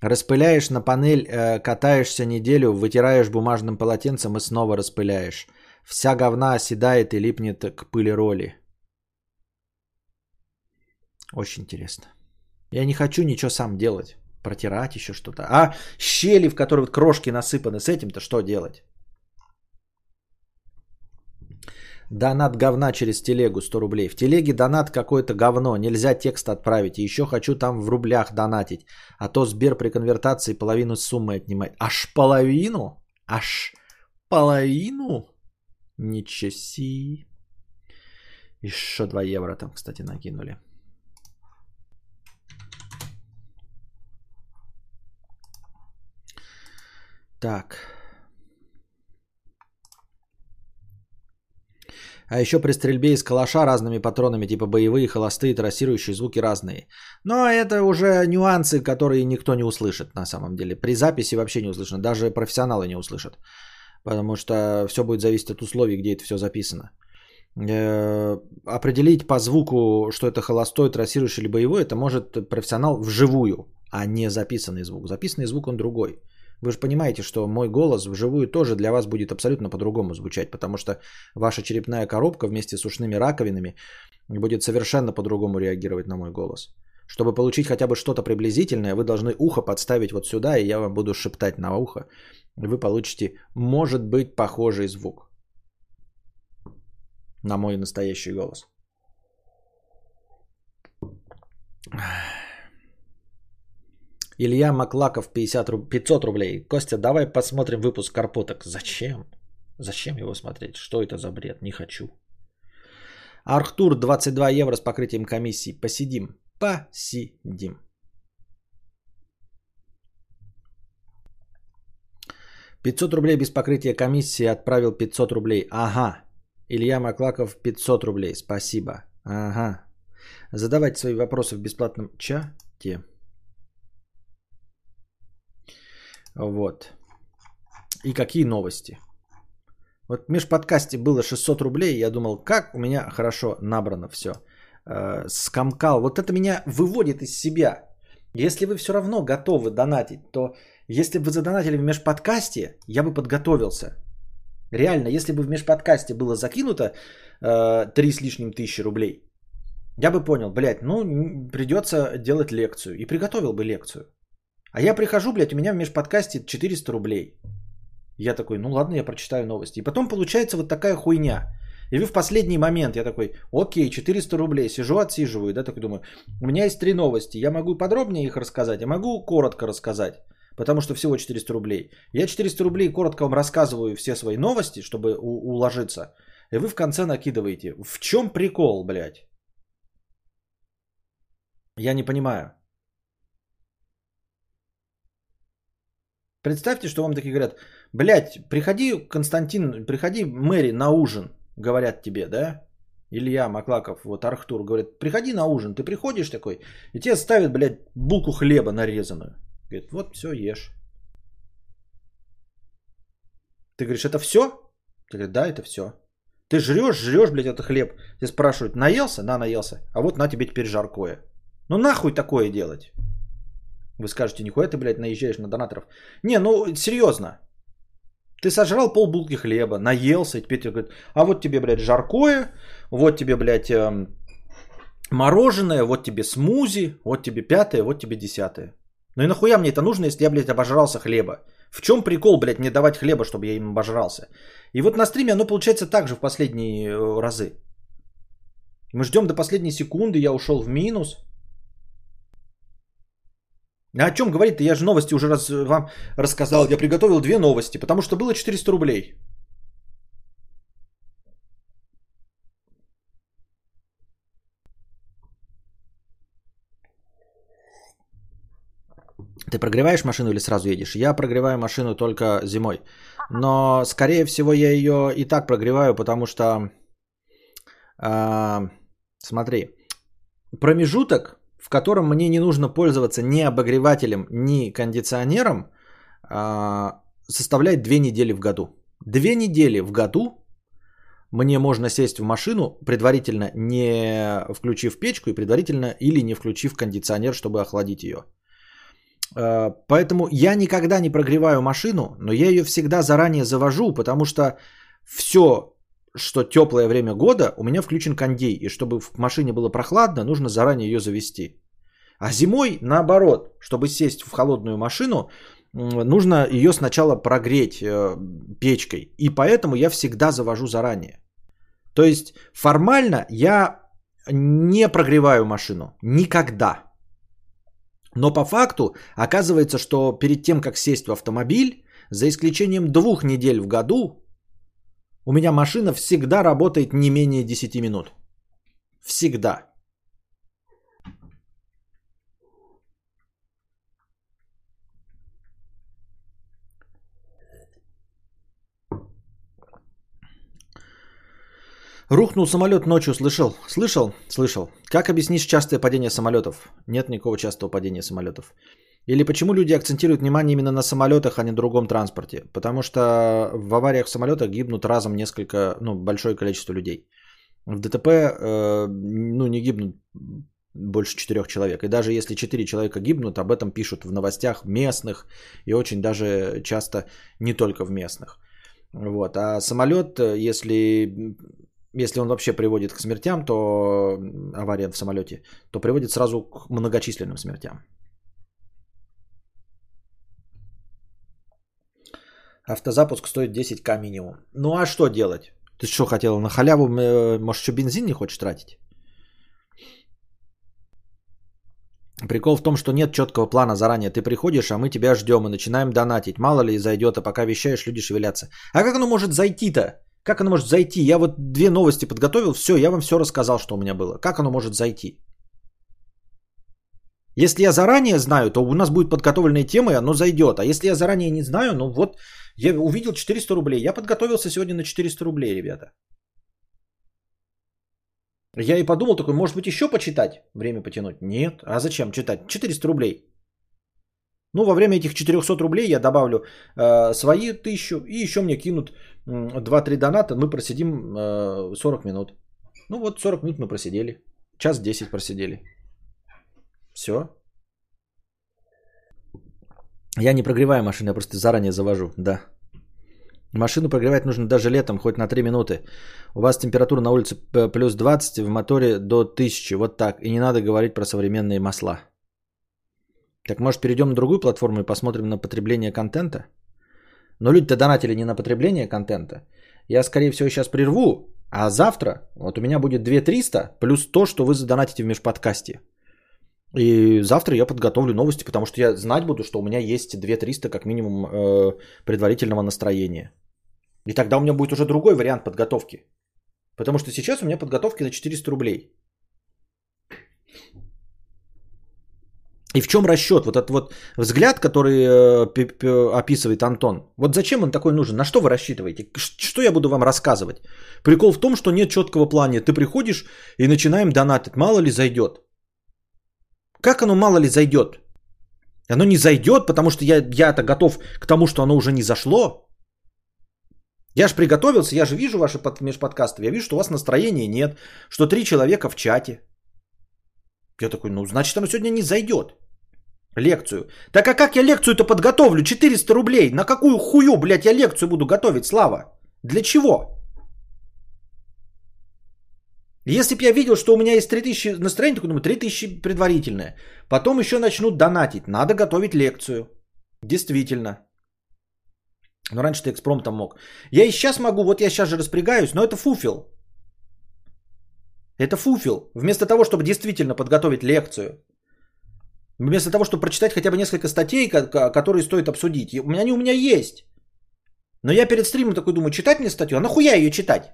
Распыляешь на панель, э, катаешься неделю, вытираешь бумажным полотенцем и снова распыляешь. Вся говна оседает и липнет к пылероли. Очень интересно. Я не хочу ничего сам делать. Протирать еще что-то. А щели, в которые крошки насыпаны, с этим-то что делать? Донат говна через телегу 100 рублей. В телеге донат какое-то говно. Нельзя текст отправить. И еще хочу там в рублях донатить. А то Сбер при конвертации половину суммы отнимает. Аж половину? Аж половину? Ничего си. Еще 2 евро там, кстати, накинули. Так. А еще при стрельбе из калаша разными патронами, типа боевые, холостые, трассирующие звуки разные. Но это уже нюансы, которые никто не услышит на самом деле. При записи вообще не услышно, даже профессионалы не услышат. Потому что все будет зависеть от условий, где это все записано. Э, определить по звуку, что это холостой, трассирующий или боевой, это может профессионал вживую, а не записанный звук. Записанный звук он другой. Вы же понимаете, что мой голос вживую тоже для вас будет абсолютно по-другому звучать, потому что ваша черепная коробка вместе с ушными раковинами будет совершенно по-другому реагировать на мой голос. Чтобы получить хотя бы что-то приблизительное, вы должны ухо подставить вот сюда, и я вам буду шептать на ухо. Вы получите, может быть, похожий звук на мой настоящий голос. Илья Маклаков 50 руб... 500 рублей. Костя, давай посмотрим выпуск Карпоток. Зачем? Зачем его смотреть? Что это за бред? Не хочу. Архтур 22 евро с покрытием комиссии. Посидим. Посидим. Пятьсот рублей без покрытия комиссии отправил 500 рублей. Ага. Илья Маклаков 500 рублей. Спасибо. Ага. Задавайте свои вопросы в бесплатном чате. Вот. И какие новости? Вот в межподкасте было 600 рублей, я думал, как у меня хорошо набрано все. Э, скомкал. Вот это меня выводит из себя. Если вы все равно готовы донатить, то если бы вы задонатили в межподкасте, я бы подготовился. Реально, если бы в межподкасте было закинуто э, 3 с лишним тысячи рублей, я бы понял, блядь, ну придется делать лекцию. И приготовил бы лекцию. А я прихожу, блядь, у меня в межподкасте 400 рублей. Я такой, ну ладно, я прочитаю новости. И потом получается вот такая хуйня. И вы в последний момент, я такой, окей, 400 рублей, сижу, отсиживаю, да, такой думаю, у меня есть три новости, я могу подробнее их рассказать, я могу коротко рассказать, потому что всего 400 рублей. Я 400 рублей коротко вам рассказываю все свои новости, чтобы у- уложиться, и вы в конце накидываете. В чем прикол, блядь? Я не понимаю. Представьте, что вам такие говорят, блядь, приходи, Константин, приходи, Мэри, на ужин, говорят тебе, да? Илья Маклаков, вот Архтур, говорит, приходи на ужин, ты приходишь такой, и тебе ставят, блядь, булку хлеба нарезанную. Говорит, вот все, ешь. Ты говоришь, это все? Ты говоришь, да, это все. Ты жрешь, жрешь, блядь, это хлеб. Тебя спрашивают, наелся? Да, наелся. А вот на тебе теперь жаркое. Ну нахуй такое делать? Вы скажете, нихуя ты, блядь, наезжаешь на донаторов. Не, ну серьезно. Ты сожрал пол булки хлеба, наелся, и теперь тебе говорят, а вот тебе, блядь, жаркое, вот тебе, блядь, эм, мороженое, вот тебе смузи, вот тебе пятое, вот тебе десятое. Ну и нахуя мне это нужно, если я, блядь, обожрался хлеба? В чем прикол, блядь, не давать хлеба, чтобы я им обожрался? И вот на стриме оно получается так же в последние э, разы. Мы ждем до последней секунды, я ушел в минус. А о чем говорить-то? Я же новости уже раз, вам рассказал. Я приготовил две новости, потому что было 400 рублей. Ты прогреваешь машину или сразу едешь? Я прогреваю машину только зимой. Но, скорее всего, я ее и так прогреваю, потому что, а, смотри, промежуток, в котором мне не нужно пользоваться ни обогревателем, ни кондиционером, а, составляет две недели в году. Две недели в году мне можно сесть в машину, предварительно не включив печку и предварительно или не включив кондиционер, чтобы охладить ее. Э, Поэтому я никогда не прогреваю машину, но я ее всегда заранее завожу, потому что все, что теплое время года, у меня включен кондей. И чтобы в машине было прохладно, нужно заранее ее завести. А зимой, наоборот, чтобы сесть в холодную машину, нужно ее сначала прогреть э, печкой. И поэтому я всегда завожу заранее. То есть формально я не прогреваю машину. Никогда. Но по факту оказывается, что перед тем, как сесть в автомобиль, за исключением двух недель в году, у меня машина всегда работает не менее 10 минут. Всегда. Рухнул самолет ночью, слышал? Слышал? Слышал. Как объяснишь частое падение самолетов? Нет никакого частого падения самолетов. Или почему люди акцентируют внимание именно на самолетах, а не другом транспорте? Потому что в авариях самолета гибнут разом несколько, ну, большое количество людей. В ДТП, э, ну, не гибнут больше четырех человек. И даже если четыре человека гибнут, об этом пишут в новостях местных и очень даже часто не только в местных. Вот. А самолет, если если он вообще приводит к смертям, то авария в самолете, то приводит сразу к многочисленным смертям. Автозапуск стоит 10к минимум. Ну а что делать? Ты что хотел на халяву, э, может, еще бензин не хочешь тратить? Прикол в том, что нет четкого плана заранее. Ты приходишь, а мы тебя ждем и начинаем донатить. Мало ли зайдет, а пока вещаешь, люди шевелятся. А как оно может зайти-то? Как оно может зайти? Я вот две новости подготовил, все, я вам все рассказал, что у меня было. Как оно может зайти? Если я заранее знаю, то у нас будет подготовленная тема, и оно зайдет. А если я заранее не знаю, ну вот, я увидел 400 рублей. Я подготовился сегодня на 400 рублей, ребята. Я и подумал такой, может быть, еще почитать, время потянуть. Нет. А зачем читать? 400 рублей. Ну, во время этих 400 рублей я добавлю э, свои тысячу и еще мне кинут э, 2-3 доната, мы просидим э, 40 минут. Ну вот 40 минут мы просидели. Час 10 просидели. Все. Я не прогреваю машину, я просто заранее завожу, да. Машину прогревать нужно даже летом, хоть на 3 минуты. У вас температура на улице плюс 20, в моторе до 1000, вот так. И не надо говорить про современные масла. Так может перейдем на другую платформу и посмотрим на потребление контента? Но люди-то донатили не на потребление контента. Я, скорее всего, сейчас прерву, а завтра вот у меня будет 2300 плюс то, что вы задонатите в межподкасте. И завтра я подготовлю новости, потому что я знать буду, что у меня есть 2300 как минимум э, предварительного настроения. И тогда у меня будет уже другой вариант подготовки. Потому что сейчас у меня подготовки за 400 рублей. И в чем расчет? Вот этот вот взгляд, который э, описывает Антон. Вот зачем он такой нужен? На что вы рассчитываете? Что я буду вам рассказывать? Прикол в том, что нет четкого плана. Ты приходишь и начинаем донатить. Мало ли зайдет. Как оно мало ли зайдет? Оно не зайдет, потому что я, я-то готов к тому, что оно уже не зашло. Я же приготовился, я же вижу ваши под, межподкасты, я вижу, что у вас настроения нет, что три человека в чате. Я такой, ну значит оно сегодня не зайдет. Лекцию. Так а как я лекцию-то подготовлю? 400 рублей. На какую хую, блядь, я лекцию буду готовить, Слава? Для чего? Если бы я видел, что у меня есть 3000 настроения, то думаю, 3000 предварительное. Потом еще начнут донатить. Надо готовить лекцию. Действительно. Но раньше ты экспромтом мог. Я и сейчас могу, вот я сейчас же распрягаюсь, но это фуфел. Это фуфел. Вместо того, чтобы действительно подготовить лекцию, Вместо того, чтобы прочитать хотя бы несколько статей, которые стоит обсудить. У меня они у меня есть. Но я перед стримом такой думаю, читать мне статью? А нахуя ее читать?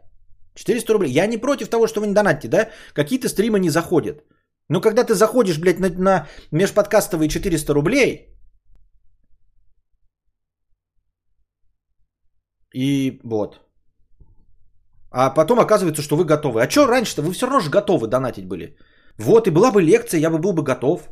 400 рублей. Я не против того, что вы не донатите, да? Какие-то стримы не заходят. Но когда ты заходишь, блядь, на, на межподкастовые 400 рублей, и вот. А потом оказывается, что вы готовы. А что раньше-то? Вы все равно же готовы донатить были. Вот, и была бы лекция, я бы был бы готов.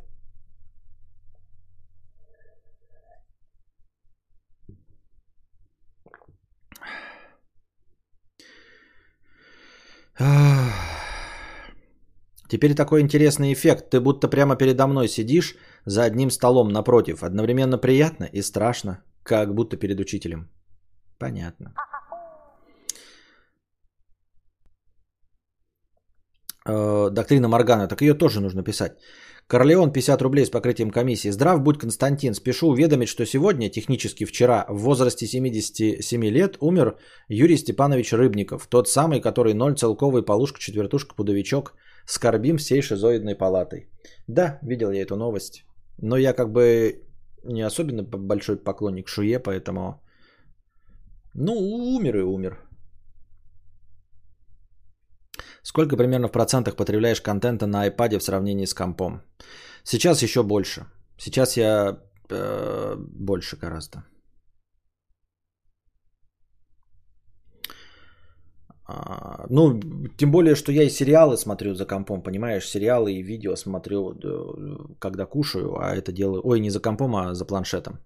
Теперь такой интересный эффект. Ты будто прямо передо мной сидишь за одним столом напротив. Одновременно приятно и страшно, как будто перед учителем. Понятно. Э, доктрина Моргана. Так ее тоже нужно писать. Корлеон 50 рублей с покрытием комиссии. Здрав будь, Константин. Спешу уведомить, что сегодня, технически вчера, в возрасте 77 лет умер Юрий Степанович Рыбников. Тот самый, который ноль целковый полушка, четвертушка, пудовичок. Скорбим всей шизоидной палатой. Да, видел я эту новость. Но я как бы не особенно большой поклонник Шуе, поэтому... Ну, умер и умер. Сколько примерно в процентах потребляешь контента на iPad в сравнении с компом? Сейчас еще больше. Сейчас я э, больше гораздо. Ну, тем более, что я и сериалы смотрю за компом, понимаешь? Сериалы и видео смотрю, когда кушаю, а это делаю... Ой, не за компом, а за планшетом.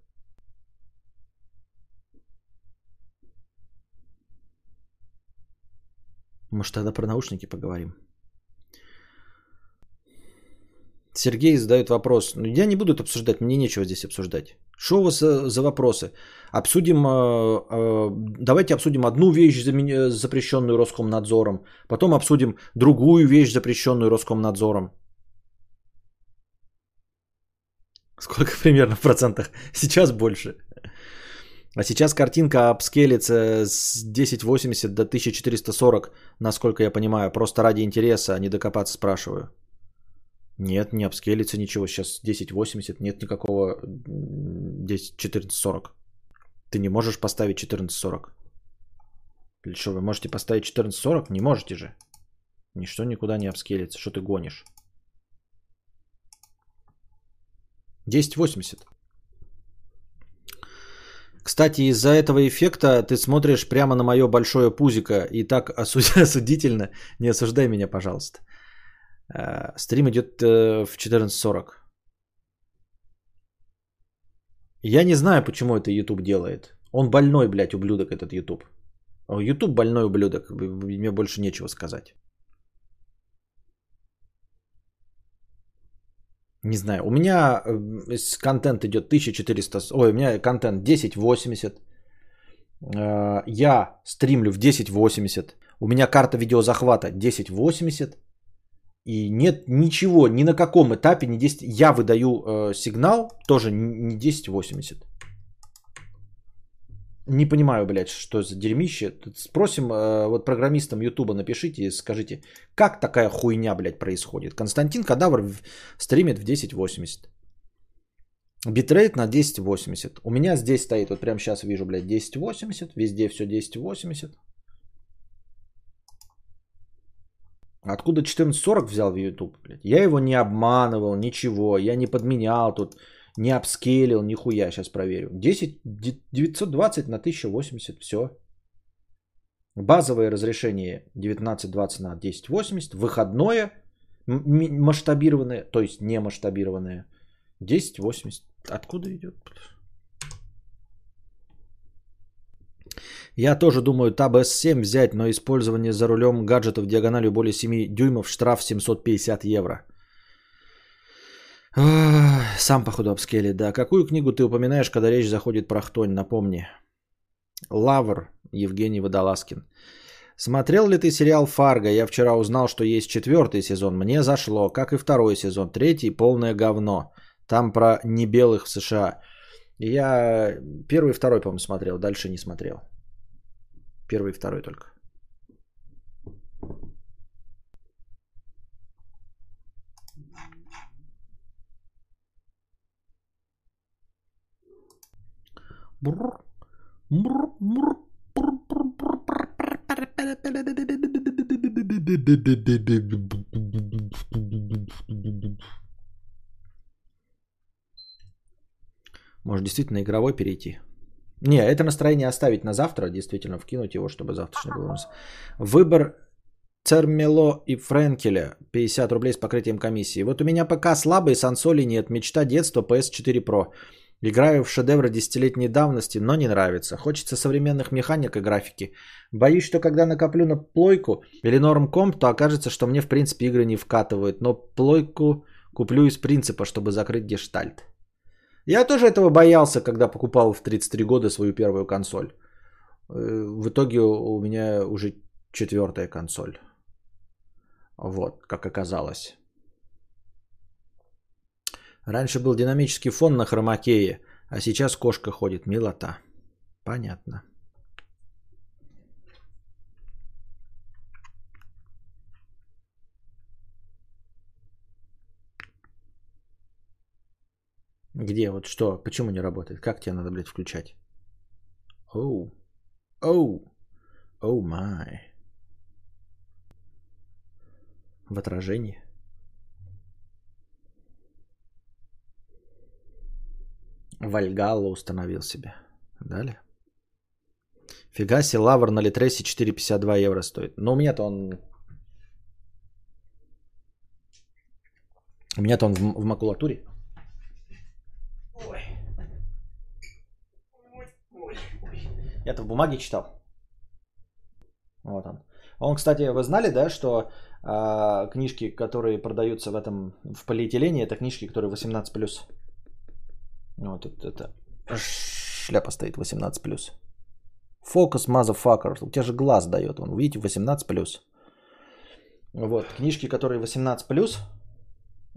Может, тогда про наушники поговорим? Сергей задает вопрос. Ну, я не буду это обсуждать, мне нечего здесь обсуждать. Что у вас за, вопросы? Обсудим, э, э, давайте обсудим одну вещь, запрещенную Роскомнадзором, потом обсудим другую вещь, запрещенную Роскомнадзором. Сколько примерно в процентах? Сейчас больше. А сейчас картинка апскелится с 1080 до 1440, насколько я понимаю. Просто ради интереса, а не докопаться спрашиваю. Нет, не апскелится ничего. Сейчас 1080, нет никакого 10, 1440. Ты не можешь поставить 1440. Или что, вы можете поставить 1440? Не можете же. Ничто никуда не апскелится. Что ты гонишь? 1080. Кстати, из-за этого эффекта ты смотришь прямо на мое большое пузико и так осудительно. Не осуждай меня, пожалуйста. Э, стрим идет э, в 14.40. Я не знаю, почему это YouTube делает. Он больной, блядь, ублюдок этот YouTube. YouTube больной ублюдок. Мне больше нечего сказать. Не знаю. У меня э, контент идет 1400... Ой, у меня контент 1080. Э, я стримлю в 1080. У меня карта видеозахвата 1080. И нет ничего, ни на каком этапе не 10. Я выдаю э, сигнал тоже не 1080. Не понимаю, блядь, что за дерьмище. Спросим э, вот программистам Ютуба, напишите и скажите, как такая хуйня, блядь, происходит. Константин Кадавр стримит в 1080. Битрейт на 1080. У меня здесь стоит, вот прямо сейчас вижу, блядь, 1080. Везде все 1080. Откуда 1440 взял в YouTube, блядь? Я его не обманывал, ничего. Я не подменял тут, не апскейлил, нихуя. Сейчас проверю. 10, 920 на 1080, все. Базовое разрешение 1920 на 1080. Выходное масштабированное, то есть не масштабированное 1080. Откуда идет? Я тоже думаю Tab S7 взять, но использование за рулем гаджетов диагональю более 7 дюймов штраф 750 евро. Сам, походу, обскели, да. Какую книгу ты упоминаешь, когда речь заходит про хтонь? Напомни. Лавр, Евгений Водолазкин. Смотрел ли ты сериал «Фарго»? Я вчера узнал, что есть четвертый сезон. Мне зашло, как и второй сезон. Третий – полное говно. Там про небелых в США. Я первый и второй, по-моему, смотрел. Дальше не смотрел. Первый и второй только. Может, действительно игровой перейти? Не, это настроение оставить на завтра, действительно вкинуть его, чтобы завтрашний был у нас. Выбор Цермело и Френкеля 50 рублей с покрытием комиссии. Вот у меня пока слабый, сансоли нет, мечта детства PS4 Pro. Играю в шедевры десятилетней давности, но не нравится. Хочется современных механик и графики. Боюсь, что когда накоплю на плойку или норм комп, то окажется, что мне в принципе игры не вкатывают. Но плойку куплю из принципа, чтобы закрыть гештальт. Я тоже этого боялся, когда покупал в 33 года свою первую консоль. Э, в итоге у меня уже четвертая консоль. Вот, как оказалось. Раньше был динамический фон на хромакее, а сейчас кошка ходит. Милота. Понятно. Где? Вот что? Почему не работает? Как тебе надо, блядь, включать? Оу. Оу. Оу май. В отражении. Вальгалла установил себе. Далее. Фига себе, лавр на Литресе 4,52 евро стоит. Но у меня-то он... У меня-то он в, в макулатуре. Я-то в бумаге читал. Вот он. Он, кстати, вы знали, да, что э, книжки, которые продаются в этом в полиэтилене, это книжки, которые 18+. Вот это, это шляпа стоит 18+. Фокус, motherfucker. У тебя же глаз дает. Он, видите, 18+. Вот, книжки, которые 18+,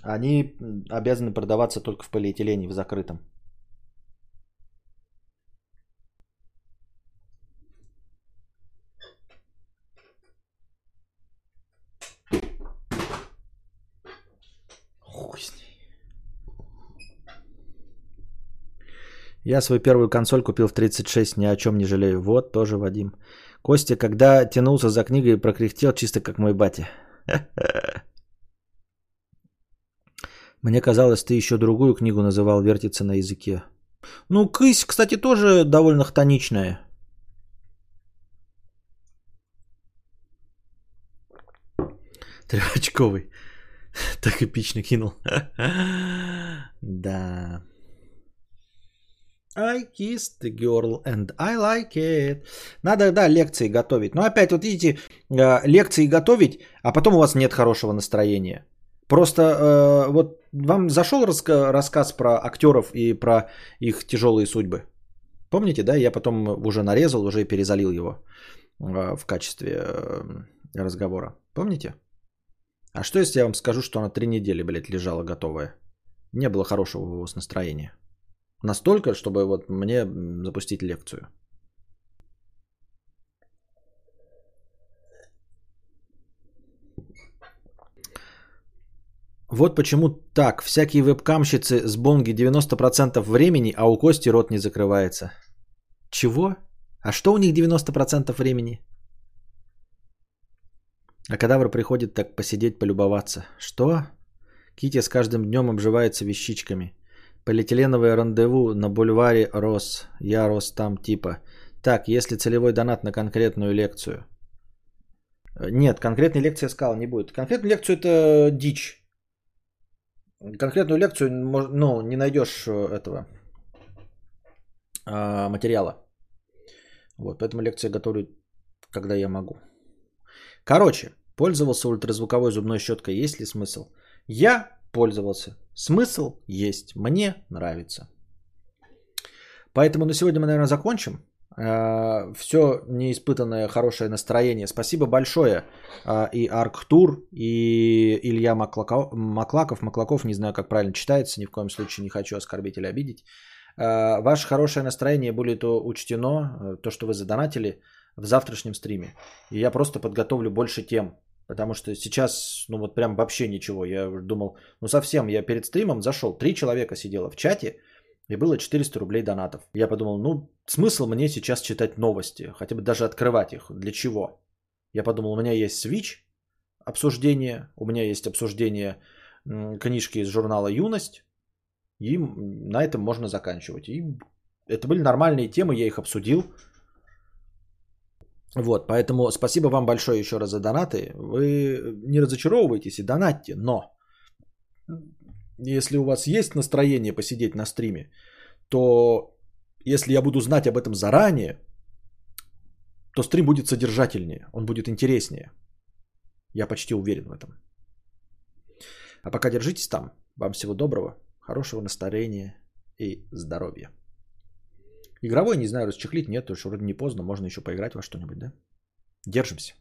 они обязаны продаваться только в полиэтилене, в закрытом. Я свою первую консоль купил в 36, ни о чем не жалею. Вот, тоже Вадим. Костя, когда тянулся за книгой, прокряхтел чисто как мой батя. Мне казалось, ты еще другую книгу называл «Вертится на языке». Ну, «Кысь», кстати, тоже довольно хтоничная. Трехочковый. Так эпично кинул. Да. I kissed the girl and I like it. Надо, да, лекции готовить. Но опять, вот видите, э, лекции готовить, а потом у вас нет хорошего настроения. Просто э, вот вам зашел раска- рассказ про актеров и про их тяжелые судьбы. Помните, да? Я потом уже нарезал, уже перезалил его э, в качестве э, разговора. Помните? А что если я вам скажу, что она три недели, блядь, лежала готовая? Не было хорошего у вас настроения. Настолько, чтобы вот мне запустить лекцию. Вот почему так. Всякие вебкамщицы с бонги 90% времени, а у Кости рот не закрывается. Чего? А что у них 90% времени? А кадавр приходит так посидеть, полюбоваться. Что? Кити с каждым днем обживается вещичками. Полиэтиленовое рандеву на бульваре рос. Я рос там типа. Так, если целевой донат на конкретную лекцию. Нет, конкретной лекции сказал не будет. Конкретную лекцию это дичь. Конкретную лекцию, ну, не найдешь э, этого а, материала. Вот, поэтому лекции готовлю, когда я могу. Короче, пользовался ультразвуковой зубной щеткой, есть ли смысл? Я пользовался. Смысл есть. Мне нравится. Поэтому на сегодня мы, наверное, закончим. А, Все неиспытанное хорошее настроение. Спасибо большое а, и Арктур, и Илья Маклаков, Маклаков, Маклаков, не знаю, как правильно читается, ни в коем случае не хочу оскорбить или обидеть. А, ваше хорошее настроение будет учтено, э, то, что вы задонатили в завтрашнем стриме. И я просто подготовлю больше тем, потому что сейчас, ну вот прям вообще ничего. Я думал, ну совсем, я перед стримом зашел, три человека сидело в чате, и было 400 рублей донатов. Я подумал, ну смысл мне сейчас читать новости, хотя бы даже открывать их. Для чего? Я подумал, у меня есть Switch, обсуждение, у меня есть обсуждение книжки из журнала «Юность», и на этом можно заканчивать. И это были нормальные темы, я их обсудил. Вот, поэтому спасибо вам большое еще раз за донаты. Вы не разочаровывайтесь и донатьте, но если у вас есть настроение посидеть на стриме, то если я буду знать об этом заранее, то стрим будет содержательнее, он будет интереснее. Я почти уверен в этом. А пока держитесь там. Вам всего доброго, хорошего настроения и здоровья. Игровой, не знаю, расчехлить нет, уж вроде не поздно, можно еще поиграть во что-нибудь, да? Держимся.